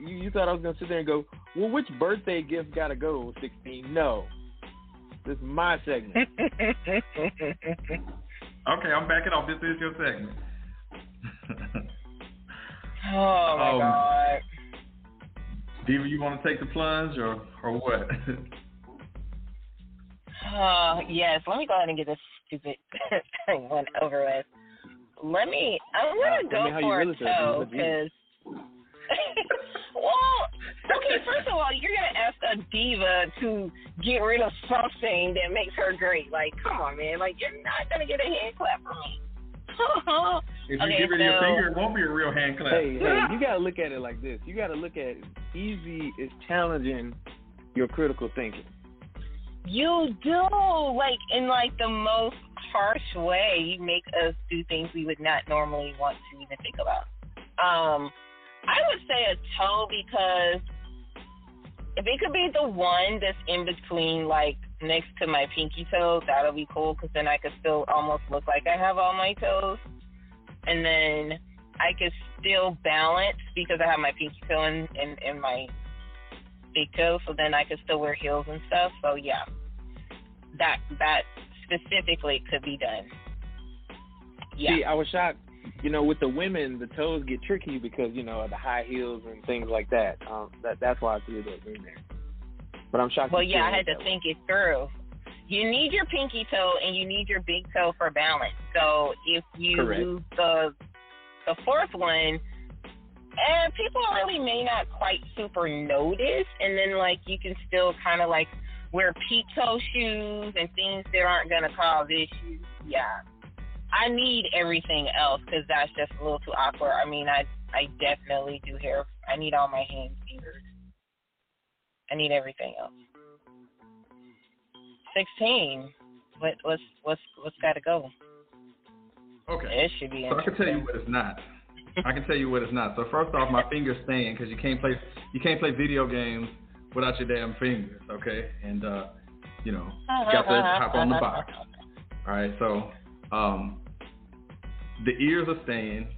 S3: you, you thought I was gonna sit there and go, well, which birthday gift gotta go? Sixteen? No, this is my segment.
S2: Okay, I'm backing off. This is your segment.
S4: oh my
S2: Um,
S4: god.
S2: Diva, you want to take the plunge or or what?
S4: Oh, yes. Let me go ahead and get this stupid thing one over with. Let me. I'm
S3: Uh,
S4: gonna
S3: tell me
S4: go
S3: how you
S4: for
S3: really
S4: a toe because. Well, okay. First of all, you're gonna ask a diva to get rid of something that makes her great. Like, come on, man. Like, you're not gonna get a hand clap from me.
S2: if you
S4: Okay,
S2: give her your
S4: so-
S2: finger, it won't be a real hand clap.
S3: Hey, hey, you gotta look at it like this. You gotta look at it. EZ is challenging your critical thinking.
S4: You do like in like the most harsh way. You make us do things we would not normally want to even think about. Um, I would say a toe because if it could be the one that's in between, like next to my pinky toe, that'll be cool. Because then I could still almost look like I have all my toes, and then I could still balance because I have my pinky toe and and, and my big toe, so then I could still wear heels and stuff. So yeah, that that specifically could be done. Yeah.
S3: See, I was shocked. You know, with the women, the toes get tricky because you know the high heels and things like that. Um, that that's why I threw those in there. But I'm shocked.
S4: Well, yeah, I had to
S3: that way.
S4: think it through. You need your pinky toe and you need your big toe for balance. So if you
S3: Correct.
S4: lose the the fourth one, and people really may not quite super notice, and then like you can still kind of like wear peep toe shoes and things that aren't gonna cause issues. Yeah, I need everything else because that's just a little too awkward. I mean, I I definitely do hair. I need all my hands fingers. I need everything else. Sixteen. What what's what's what's got to go?
S2: Okay.
S4: It should be
S2: So I can tell you what it's not. I can tell you what it's not. So first off, my finger's staying because you can't play you can't play video games without your damn fingers, okay? And uh, you know, you got to hop on the box. All right, so um, the ears are staying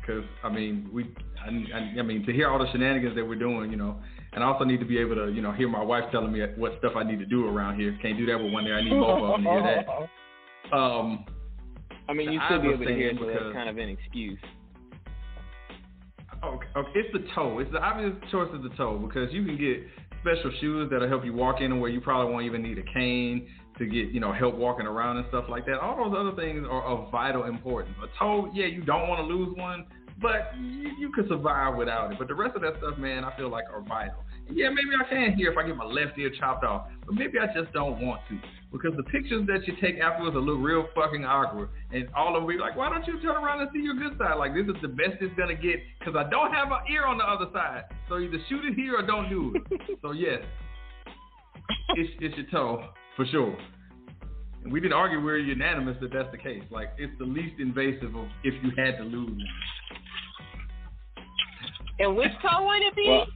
S2: because I mean we I, I, I mean to hear all the shenanigans that we're doing, you know, and I also need to be able to you know hear my wife telling me what stuff I need to do around here. Can't do that with one ear. I need both of them to hear that. Um,
S3: I mean, you
S2: eyes
S3: be able to hear, so that's kind of an excuse.
S2: Okay, okay, it's the toe. It's the obvious choice of the toe because you can get special shoes that'll help you walk in and where you probably won't even need a cane to get you know help walking around and stuff like that. All those other things are of vital importance. A toe, yeah, you don't want to lose one, but you, you could survive without it. But the rest of that stuff, man, I feel like are vital. And yeah, maybe I can hear if I get my left ear chopped off, but maybe I just don't want to because the pictures that you take afterwards will look real fucking awkward, and all of them be like, why don't you turn around and see your good side? Like this is the best it's gonna get because I don't have an ear on the other side. So either shoot it here or don't do it. so yes, it's it's your toe for sure. And we didn't argue we're unanimous that that's the case. Like it's the least invasive of if you had to lose.
S4: And which toe would it be?
S3: Well,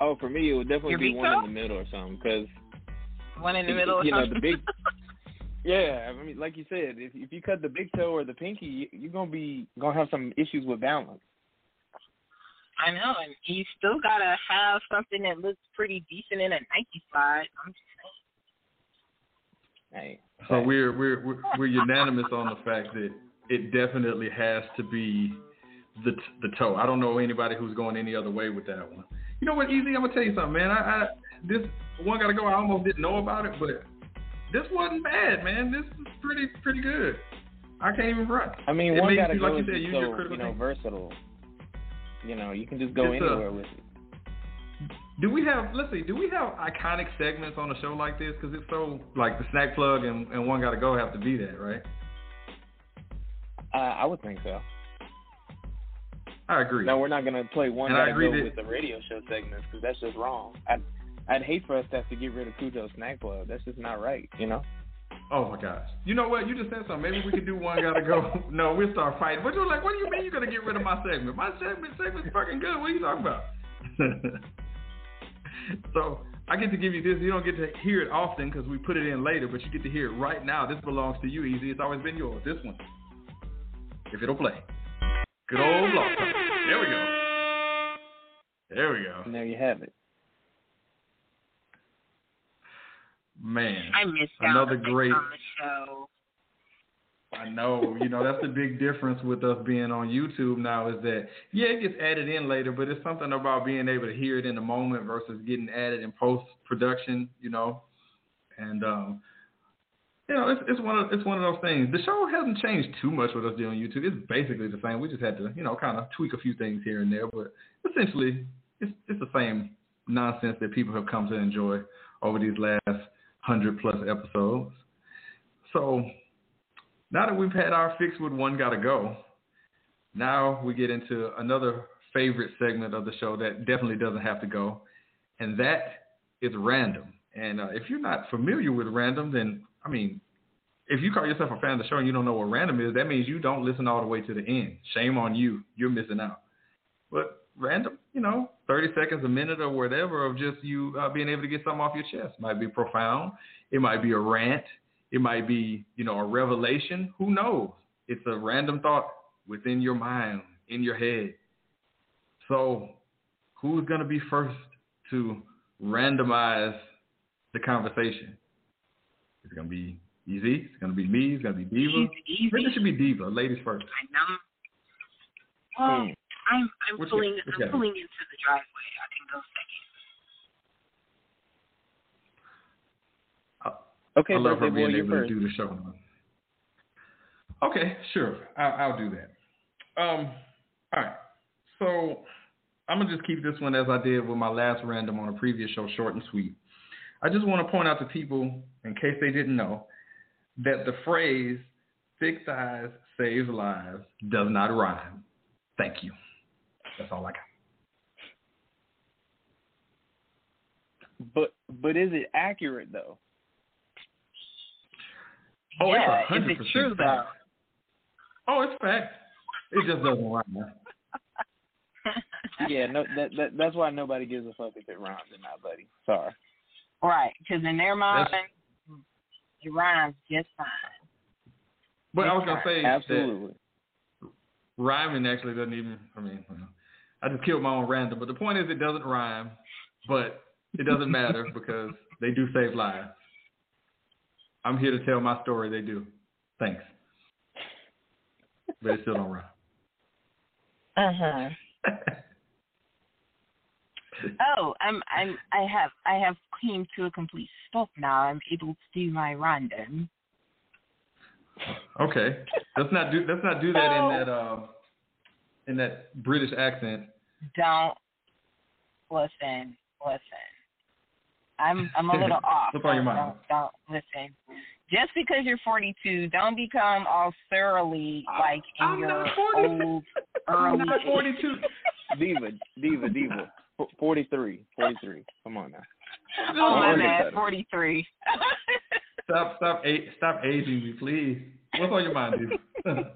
S3: oh, for me, it would definitely
S4: Your
S3: be
S4: big
S3: one
S4: toe?
S3: in the middle or something. Because
S4: One in the middle or
S3: you know the big. Yeah, I mean, like you said, if if you cut the big toe or the pinky, you're gonna be gonna have some issues with balance.
S4: I know, and you still gotta have something that looks pretty decent in a Nike slide. I'm just saying.
S3: Hey,
S2: So we're we're we're, we're unanimous on the fact that it definitely has to be the the toe. I don't know anybody who's going any other way with that one. You know what, EZ? I'm gonna tell you something, man. I, I this one gotta go. I almost didn't know about it, but this wasn't bad, man. This is pretty pretty good. I can't even run.
S3: I mean,
S2: It
S3: one
S2: makes
S3: gotta
S2: you,
S3: go
S2: like you said,
S3: just
S2: use
S3: so
S2: your critical
S3: you know versatile. You know, you can just go
S2: It's, uh,
S3: anywhere with it.
S2: Do we have? Let's see. Do we have iconic segments on a show like this? Because it's so like the snack plug and, and one gotta go have to be that, right?
S3: Uh, I would think so.
S2: I agree.
S3: No, we're not gonna play one
S2: And I
S3: gotta
S2: agree
S3: go
S2: that-
S3: with the radio show segments because that's just wrong. I'd I'd hate for us to have to get rid of Cujo's Snack Plug. That's just not right. You know.
S2: Oh my gosh. You know what? You just said something. Maybe we could do one gotta go. No, we'll start fighting. But you're like, what do you mean you're gonna get rid of my segment? My segment segment's fucking good. What are you talking about? so I get to give you this. You don't get to hear it often because we put it in later, but you get to hear it right now. This belongs to you, EZ. It's always been yours. This one. If it'll play. Good old law. There we go. There we go.
S3: And there you have it.
S2: Man.
S4: I missed
S2: Another great-
S4: on the show.
S2: I know, you know, that's the big difference with us being on YouTube now is that yeah, it gets added in later, but it's something about being able to hear it in the moment versus getting added in post production, you know. And um you know, it's it's one of it's one of those things. The show hasn't changed too much with us doing YouTube. It's basically the same. We just had to, you know, kind of tweak a few things here and there, but essentially it's it's the same nonsense that people have come to enjoy over these last hundred plus episodes. So now that we've had our fix with one gotta go, now we get into another favorite segment of the show that definitely doesn't have to go, and that is random. And uh, if you're not familiar with random, then I mean, if you call yourself a fan of the show and you don't know what random is, that means you don't listen all the way to the end. Shame on you. You're missing out. But random, you know, 30 seconds, a minute, or whatever of just you uh, being able to get something off your chest. Might be profound. It might be a rant. It might be, you know, a revelation. Who knows? It's a random thought within your mind, in your head. So, who's going to be first to randomize the conversation? It's going to be EZ. It's going to be me. It's going to be Diva.
S4: EZ, EZ.
S2: I think it should be Diva. Ladies first.
S4: I know. Well,
S3: Hmm.
S4: I'm I'm
S2: What you-
S4: pulling
S2: what
S4: I'm
S2: got?
S4: pulling into the driveway. I can go second.
S3: Okay,
S2: I love her being
S3: you're
S2: able to do the show. Okay, sure. I'll, I'll do that. Um, all right. So I'm gonna just keep this one as I did with my last random on a previous show, short and sweet. I just want to point out to people, in case they didn't know, that the phrase "thick thighs saves lives" does not rhyme. Thank you. That's all I got.
S3: But but is it accurate though?
S2: Oh,
S4: yeah,
S2: it's
S4: is it
S2: 100% fact. Oh, it's fact. It just doesn't rhyme.
S3: yeah, no, that, that that's why nobody gives a fuck if it rhymes or not, buddy. Sorry.
S4: Right, because in their mind,
S2: That's-
S4: it rhymes just fine.
S2: But I was gonna say that
S3: Absolutely.
S2: rhyming actually doesn't even. I mean, you know, I just killed my own random. But the point is, it doesn't rhyme, but it doesn't matter because they do save lives. I'm here to tell my story. They do. Thanks. But it still don't rhyme.
S4: Uh huh. Oh, I'm I'm I have I have came to a complete stop now. I'm able to do my random.
S2: Okay, let's not do let's not do that in that uh, in that British accent.
S4: Don't listen. Listen. I'm I'm a little off.
S2: What's on your mind?
S4: Don't, don't listen. Just because you're 42, don't become all thoroughly like in
S2: I'm
S4: your
S2: not 42.
S4: old
S2: I'm
S4: early.
S2: not 42.
S3: Diva, diva, diva. 43, 43. Come on now.
S4: Oh my
S3: Don't
S4: bad, 43.
S2: Stop stop a- stop aging me, please. What's on your mind, dude?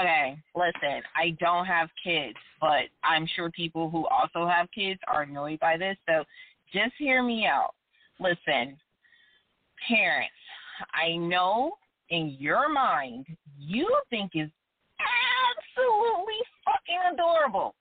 S4: Okay, listen, I don't have kids, but I'm sure people who also have kids are annoyed by this. So just hear me out. Listen, parents, I know in your mind you think is absolutely fucking adorable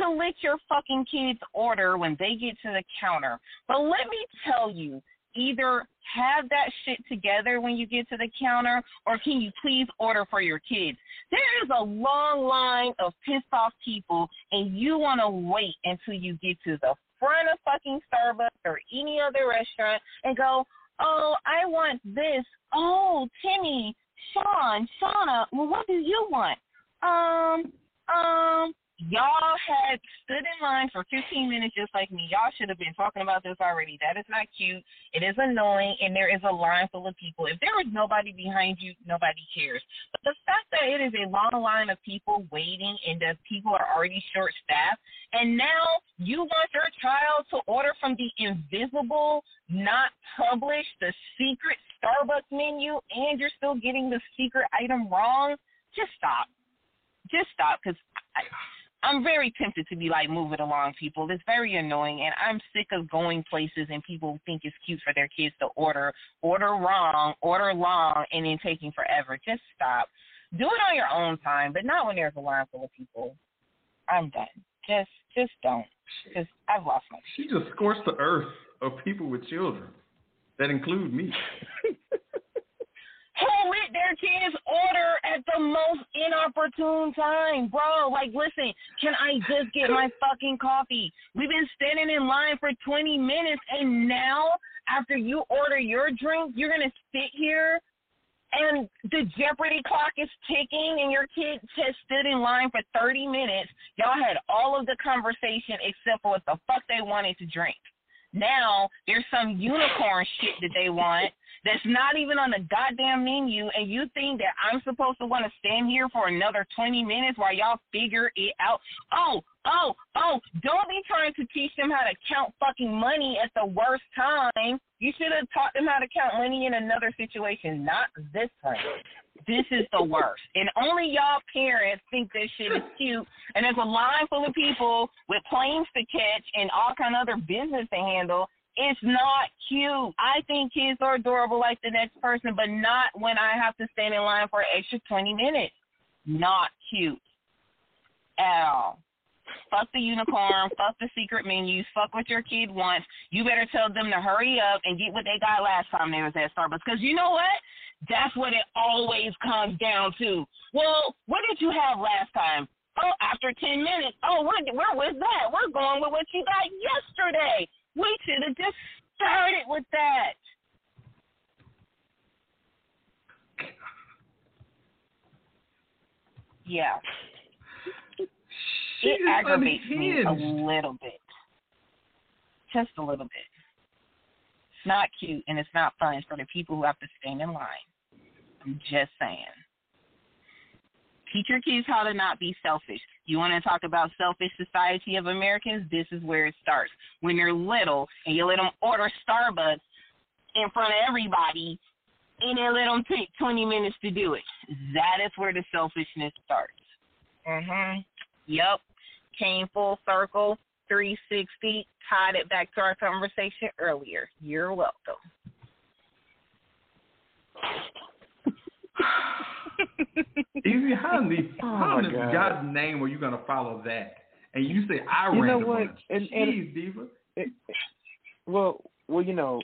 S4: to let your fucking kids order when they get to the counter. But let me tell you, either have that shit together when you get to the counter or can you please order for your kids? There is a long line of pissed off people and you want to wait until you get to the front of fucking Starbucks or any other restaurant and go, oh, I want this. Oh, Timmy, Sean, Shauna, well, what do you want? Um, um, y'all had stood in line for 15 minutes just like me. Y'all should have been talking about this already. That is not cute. It is annoying, and there is a line full of people. If there was nobody behind you, nobody cares. But the fact that it is a long line of people waiting and that people are already short staffed, and now you want your child to order from the invisible, not published, the secret Starbucks menu, and you're still getting the secret item wrong, just stop. Just stop, because I'm very tempted to be like, move it along, people. It's very annoying, and I'm sick of going places and people think it's cute for their kids to order, order wrong, order long, and then taking forever. Just stop. Do it on your own time, but not when there's a line full of people. I'm done. Just, just don't. Just, I've lost my.
S2: she just scorched the earth of people with children. That include me.
S4: Who let their kids order at the most inopportune time, bro? Like, listen, can I just get my fucking coffee? We've been standing in line for 20 minutes, and now after you order your drink, you're gonna sit here and the Jeopardy clock is ticking, and your kid has stood in line for 30 minutes. Y'all had all of the conversation except for what the fuck they wanted to drink. Now there's some unicorn shit that they want that's not even on the goddamn menu, and you think that I'm supposed to want to stand here for another 20 minutes while y'all figure it out? Oh, oh, oh, don't be trying to teach them how to count fucking money at the worst time. You should have taught them how to count money in another situation, not this one. This is the worst. And only y'all parents think this shit is cute. And there's a line full of people with planes to catch and all kind of other business to handle. It's not cute. I think kids are adorable like the next person, but not when I have to stand in line for an extra 20 minutes. Not cute at all. Fuck the unicorn. fuck the secret menus. Fuck what your kid wants. You better tell them to hurry up and get what they got last time they was at Starbucks. Because you know what? That's what it always comes down to. Well, what did you have last time? Oh, after 10 minutes. Oh, where, where was that? We're going with what you got yesterday. We should have just started with that. Yeah.
S2: She
S4: it aggravates me a little bit. Just a little bit. It's not cute and it's not fun for the people who have to stand in line. I'm just saying. Teach your kids how to not be selfish. You want to talk about selfish society of Americans? This is where it starts. When they're little and you let them order Starbucks in front of everybody and then let them take 20 minutes to do it. That is where the selfishness starts. Mhm. Yep. Came full circle, 360, tied it back to our conversation earlier. You're welcome.
S2: EZ, how in the
S3: Oh,
S2: how in
S3: God.
S2: God's name are you gonna follow that? And you say I
S3: You
S2: ran
S3: know
S2: the
S3: what? And- and-
S2: Jeez, diva.
S3: It, well, well, you know,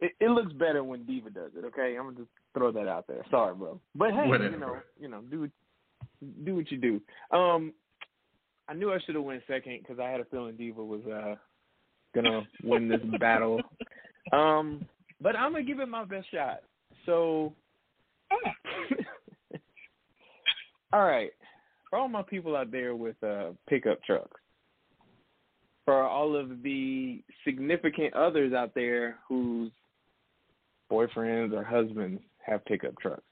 S3: it, it looks better when Diva does it. Okay, I'm gonna just throw that out there. Sorry, bro, but hey,
S2: Whatever,
S3: you know, you know, do do what you do. Um, I knew I should have went second because I had a feeling Diva was uh gonna win this battle. Um, but I'm gonna give it my best shot. So, all right, for all my people out there with uh, pickup trucks, for all of the significant others out there whose boyfriends or husbands have pickup trucks.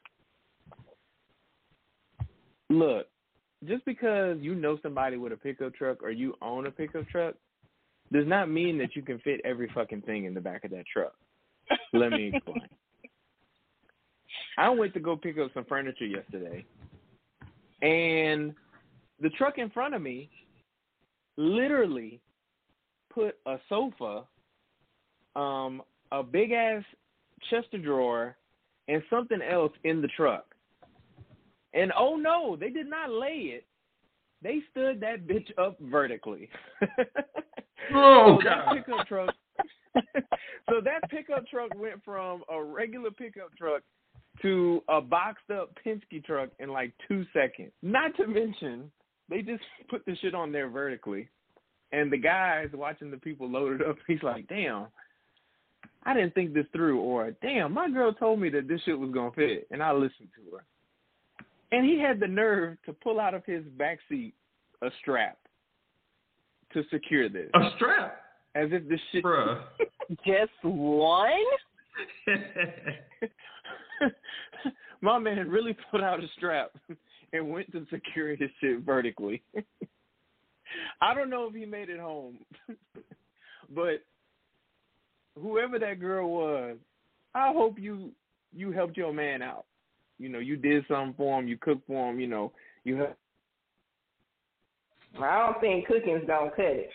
S3: Look, just because you know somebody with a pickup truck or you own a pickup truck does not mean that you can fit every fucking thing in the back of that truck. Let me explain. I went to go pick up some furniture yesterday, and the truck in front of me literally put a sofa, um, a big ass chest of drawer, and something else in the truck. And oh no, they did not lay it. They stood that bitch up vertically.
S2: Oh
S3: so that
S2: God.
S3: pickup truck. so that pickup truck went from a regular pickup truck to a boxed up Penske truck in like two seconds. Not to mention, they just put the shit on there vertically, and the guys watching the people load it up. He's like, "Damn, I didn't think this through," or "Damn, my girl told me that this shit was gonna fit, and I listened to her." And he had the nerve to pull out of his back seat a strap to secure this,
S2: A strap,
S3: as if this shit.
S2: bruh.
S4: Just one?
S3: My man really put out a strap and went to secure his shit vertically. I don't know if he made it home, but whoever that girl was, I hope you you helped your man out. You know, you did something for him, you cooked for him. You know, you helped.
S4: I don't think cooking's gonna cut it.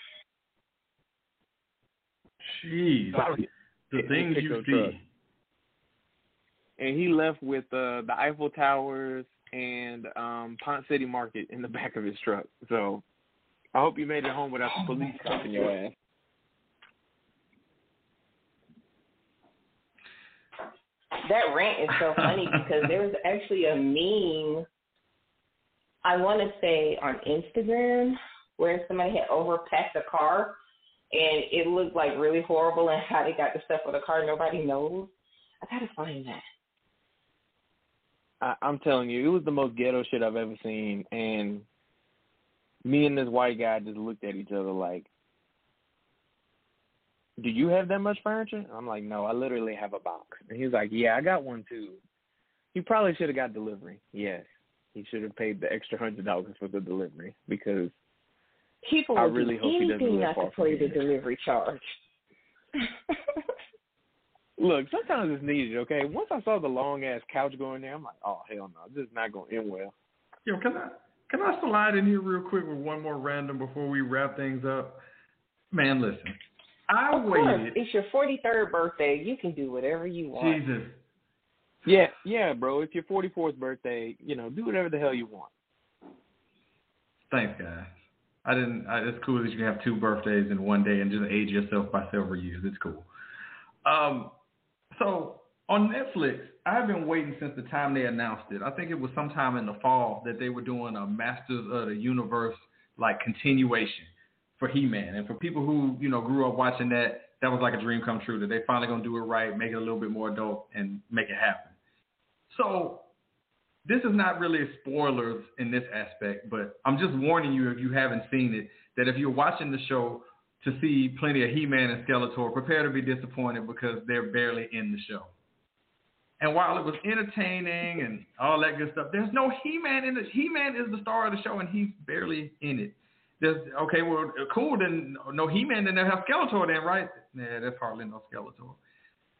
S2: Jeez, the things you see.
S3: And he left with uh, the Eiffel Towers and um Ponce City Market in the back of his truck. So I hope you made it home without the police stopping your ass.
S4: That rant is so funny because there was actually a meme. I want to say on Instagram where somebody had overpacked a car, and it looked like really horrible and how they got the stuff for the car. Nobody knows. I gotta find that.
S3: I, I'm telling you, it was the most ghetto shit I've ever seen, and me and this white guy just looked at each other like, "Do you have that much furniture?" I'm like, "No, I literally have a box." And he's like, "Yeah, I got one too." He probably should have got delivery. Yes, he should have paid the extra hundred dollars for the delivery because
S4: People
S3: I really hope he doesn't live
S4: not
S3: far
S4: to pay the delivery charge.
S3: Look, sometimes it's needed, okay? Once I saw the long ass couch going there, I'm like, oh hell no, this is not going to end well.
S2: Yo, can I can I slide in here real quick with one more random before we wrap things up? Man, listen, I
S4: of course,
S2: waited.
S4: it's your 43rd birthday. You can do whatever you want.
S2: Jesus,
S3: Yeah, yeah, bro. It's your 44th birthday. You know, do whatever the hell you want.
S2: thanks, guys. I didn't. I, it's cool that you can have two birthdays in one day and just age yourself by several years. It's cool. Um, so on Netflix, I've been waiting since the time they announced it. I think it was sometime in the fall that they were doing a Masters of the Universe like continuation for He-Man. And for people who you know grew up watching that, that was like a dream come true. That they finally gonna do it right, make it a little bit more adult, and make it happen. So this is not really spoilers in this aspect, but I'm just warning you if you haven't seen it that if you're watching the show to see plenty of He-Man and Skeletor, prepare to be disappointed because they're barely in the show. And while it was entertaining and all that good stuff, there's no He-Man in it. He-Man is the star of the show, and he's barely in it. There's okay, well, cool. Then no He-Man, then they have Skeletor, then right? Yeah, there's hardly no Skeletor.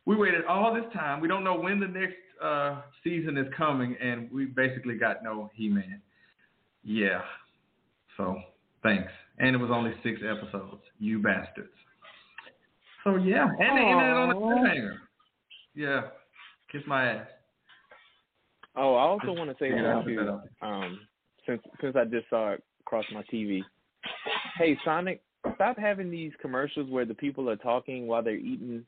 S2: We waited all this time. We don't know when the next uh, season is coming, and we basically got no He-Man. Yeah. So thanks. And it was only six episodes. You bastards. So yeah, and they ended it on a cliffhanger. Yeah. Kiss my ass.
S3: Oh, I also want to say
S2: Yeah, I'll
S3: this
S2: put that
S3: too. Um, since since I just saw it across my TV. Hey, Sonic, stop having these commercials where the people are talking while they're eating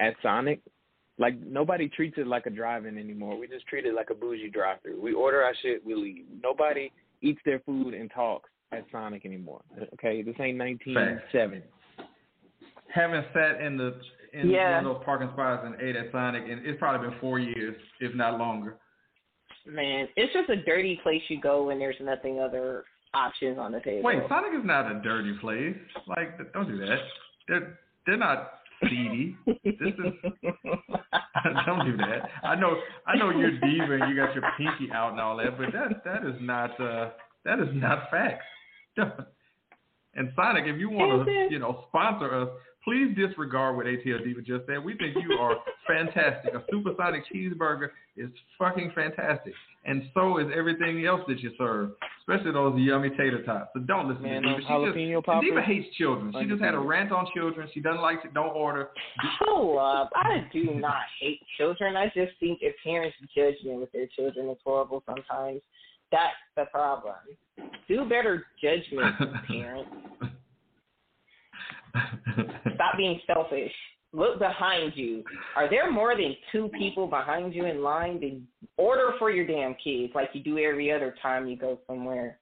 S3: at Sonic. Like nobody treats it like a drive-in anymore. We just treat it like a bougie drive-through. We order our shit, we leave. Nobody eats their food and talks at Sonic anymore. Okay, this ain't 1970.
S2: Having sat in the in
S4: Yeah.
S2: one of those parking spots and ate at Sonic, and it's probably been four years, if not longer.
S4: Man, it's just a dirty place you go when there's nothing other options on the table.
S2: Wait, Sonic is not a dirty place. Like, don't do that. They're they're not seedy. This is don't do that. I know I know you're diva and you got your pinky out and all that, but that that is not uh that is not facts. and Sonic, if you want to you know sponsor us, please disregard what ATL Diva just said. We think you are fantastic. A supersonic cheeseburger is fucking fantastic, and so is everything else that you serve, especially those yummy tater tots. So don't listen
S3: Man,
S2: to
S3: those
S2: Diva. She just
S3: jalapeno poppers.
S2: Diva hates children. She just had a rant on children. She doesn't like it. Don't order.
S4: Hold up. I do not hate children. I just think if parents judge them with their children, it's horrible sometimes. That's the problem. Do better judgment, parents. Stop being selfish. Look behind you. Are there more than two people behind you in line? Then order for your damn kids like you do every other time you go somewhere.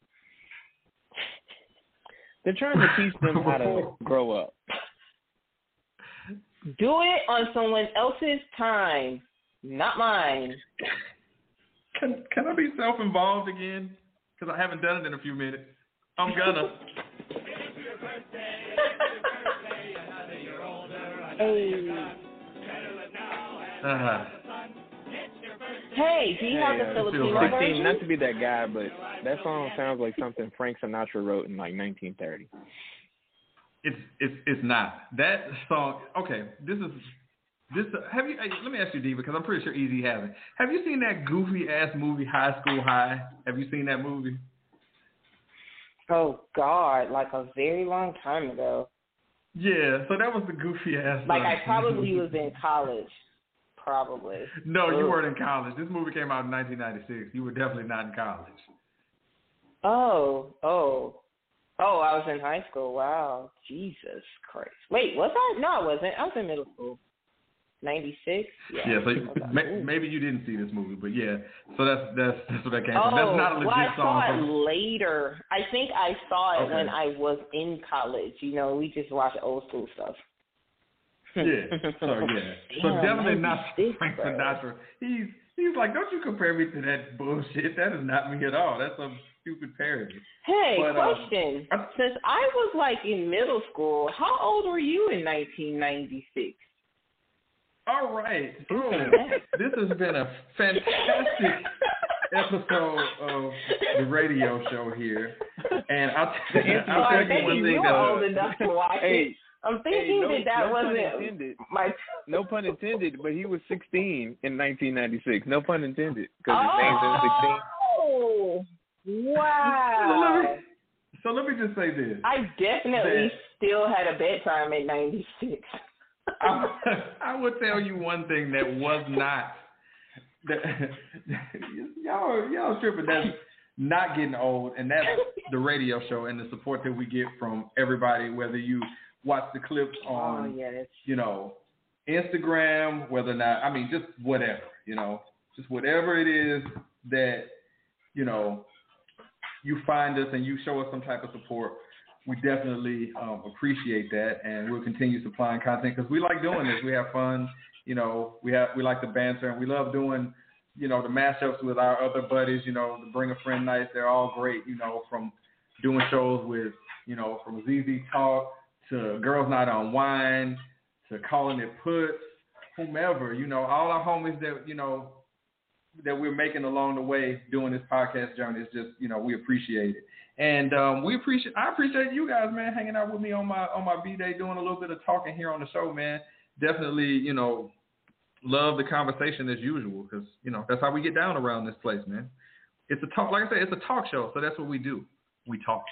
S3: They're trying to teach them how to grow up.
S4: Do it on someone else's time, not mine.
S2: Can can I be self-involved again? Because I haven't done it in a few minutes. I'm gonna.
S4: Hey,
S2: Uh,
S4: hey, do you have
S3: Hey,
S4: the
S3: uh,
S4: Filipino
S2: right.
S3: 16,
S4: version?
S3: not to be that guy, but that song sounds like something Frank Sinatra wrote in like 1930.
S2: it's it's it's not that song. Okay, this is this. Have you? Let me ask you, D, because I'm pretty sure EZ hasn't. Have you seen that goofy ass movie High School High? Have you seen that movie?
S4: Oh God, like a very long time ago.
S2: Yeah. So that was the goofy ass.
S4: Movie.
S2: Like.
S4: I probably was in college. Probably.
S2: No, you weren't in college. This movie came out in 1996. You were definitely not in college.
S4: Oh, oh. Oh, I was in high school. Wow. Jesus Christ. Wait, was I? No, I wasn't. I was in middle school. Ninety six? Yeah.
S2: Yeah, so you, may, maybe you didn't see this movie, but yeah. So that's that's that's what that came
S4: Oh,
S2: from. That's not a legit
S4: well, I
S2: song.
S4: saw it
S2: From,
S4: later. I think I saw it
S2: Okay.
S4: when I was in college. You know, we just watch old school stuff.
S2: yeah. So yeah. So
S4: Damn,
S2: definitely not
S4: 96,
S2: Frank
S4: bro.
S2: Sinatra. He's he's like, don't you compare me to that bullshit. That is not me at all. That's some stupid parody.
S4: Hey,
S2: But, um,
S4: question.
S2: I-
S4: Since I was like in middle school, how old were you in 1996?
S2: All right. So this has been a fantastic episode of the radio show here. And I'll, t-
S3: answer
S2: I'll tell you
S4: thinking
S2: one
S4: you
S2: thing
S4: were
S2: that
S4: old enough to watch it.
S3: Hey,
S4: I'm thinking
S3: no-
S4: that that
S3: no
S4: wasn't
S3: intended.
S4: my.
S3: no pun intended, but he was 16 in 1996. No pun intended, because his name's in 16.
S4: Oh, wow!
S2: So let me just say this.
S4: I definitely
S2: That-
S4: still had a bedtime at 96.
S2: I, I would tell you one thing that was not that y'all y'all tripping. That's not getting old, and that's the radio show and the support that we get from everybody. Whether you watch the clips
S4: oh
S2: on,
S4: yes.
S2: you know, Instagram, whether or not I mean, just whatever, you know, just whatever it is that you know you find us and you show us some type of support. We definitely um, appreciate that, and we'll continue supplying content because we like doing this. We have fun, you know. We have we like the banter, and we love doing, you know, the mashups with our other buddies. You know, the Bring a Friend nights. They're all great. You know, from doing shows with, you know, from ZZ Talk to Girls Night on Wine to calling it puts, whomever. You know, all our homies that you know that we're making along the way doing this podcast journey is just, you know, we appreciate it. And um, we appreciate I appreciate you guys, man, hanging out with me on my on my B day, doing a little bit of talking here on the show, man. Definitely, you know, love the conversation as usual because you know that's how we get down around this place, man. It's a talk, like I said, it's a talk show, so that's what we do. We talk.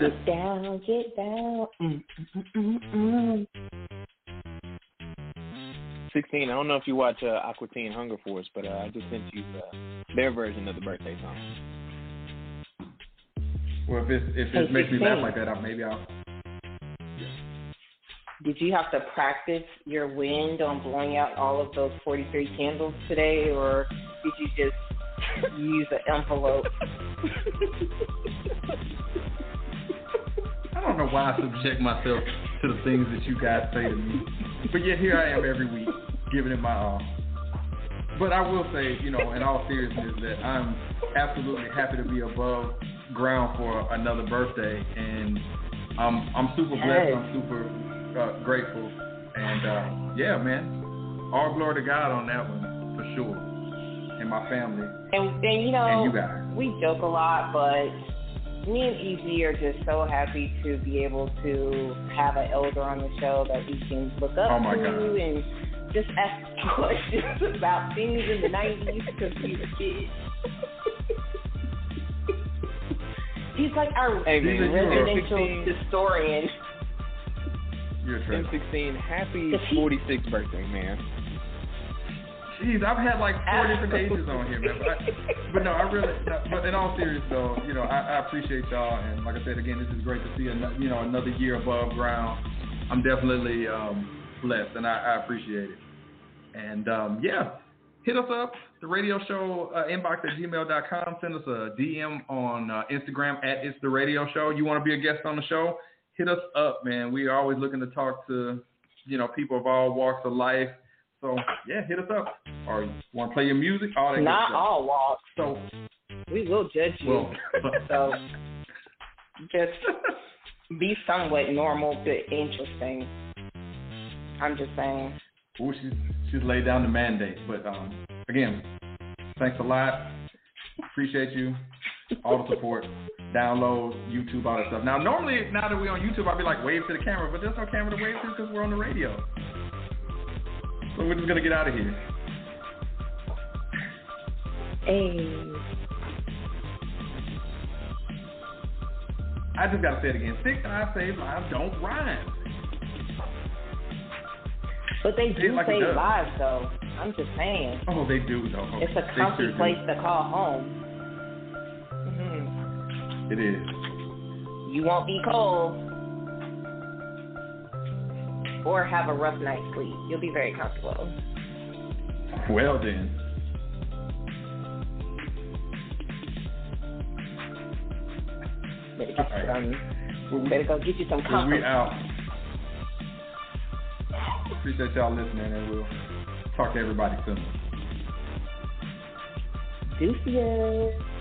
S4: Get down, get down. Mm, mm, mm, mm, mm.
S3: 16. I don't know if you watch uh, Aqua Teen Hunger Force, but uh, I just sent you uh, their version of the birthday song.
S2: Well, if it's, if
S4: Hey,
S2: it makes me laugh like that, I, maybe I'll.
S4: Did you have to practice your wind on blowing out all of those 43 candles today, or did you just use an envelope?
S2: I don't know why I subject myself to the things that you guys say to me. but yet here I am every week giving it my all. But I will say, you know, in all seriousness, that I'm absolutely happy to be above ground for another birthday, and I'm I'm super blessed.
S4: Yes.
S2: I'm super uh, grateful, and uh, yeah, man, all glory to God on that one for sure, and my family
S4: And and you know,
S2: and you guys.
S4: we joke a lot, but me and EZ are just so happy to be able to have an elder on the show that we can look up
S2: Oh, my
S4: to
S2: God.
S4: and just ask questions about things in the '90s because we were kids. He's like our
S3: Hey,
S2: man, you are-
S4: residential historian.
S2: You're.
S3: M16, happy 46th birthday, man.
S2: Jeez, I've had like four different ages on here, man. But, I, but no, I really. No, but in all seriousness, though, you know, I, I appreciate y'all, and like I said again, this is great to see. Another, you know, another year above ground. I'm definitely um, blessed, and I, I appreciate it. And um, yeah, hit us up the radio show uh, inbox at gmail.com. Send us a DM on uh, Instagram at it's the radio show. You want to be a guest on the show? Hit us up, man. We are always looking to talk to you know people of all walks of life. So yeah, hit us up. Or you want to play your music? All that
S4: Not all walks.
S2: So
S4: We will judge you.
S2: well,
S4: so just be somewhat normal but interesting. I'm just saying.
S2: Ooh, she's laid down the mandate. But um, again, thanks a lot. Appreciate you. All the support. Download YouTube, all that stuff. Now, normally, now that we're on YouTube, I'd be like wave to the camera, but there's no camera to wave to because we're on the radio. So we're just gonna get out of here.
S4: Hey.
S2: I just gotta say it again. Six I save lives don't rhyme.
S4: But they do
S2: like
S4: save lives, though. I'm just saying.
S2: Oh, they do though.
S4: It's a comfy
S2: sure do.
S4: place to call home. hmm
S2: It is.
S4: You won't be cold or have a rough night's sleep. You'll be very comfortable.
S2: Well then.
S4: Better get
S2: right.
S4: some.
S2: Well, we-
S4: Better go get you some
S2: well,
S4: comfort.
S2: we out. Appreciate y'all listening, and we'll talk to everybody soon.
S4: Deuces.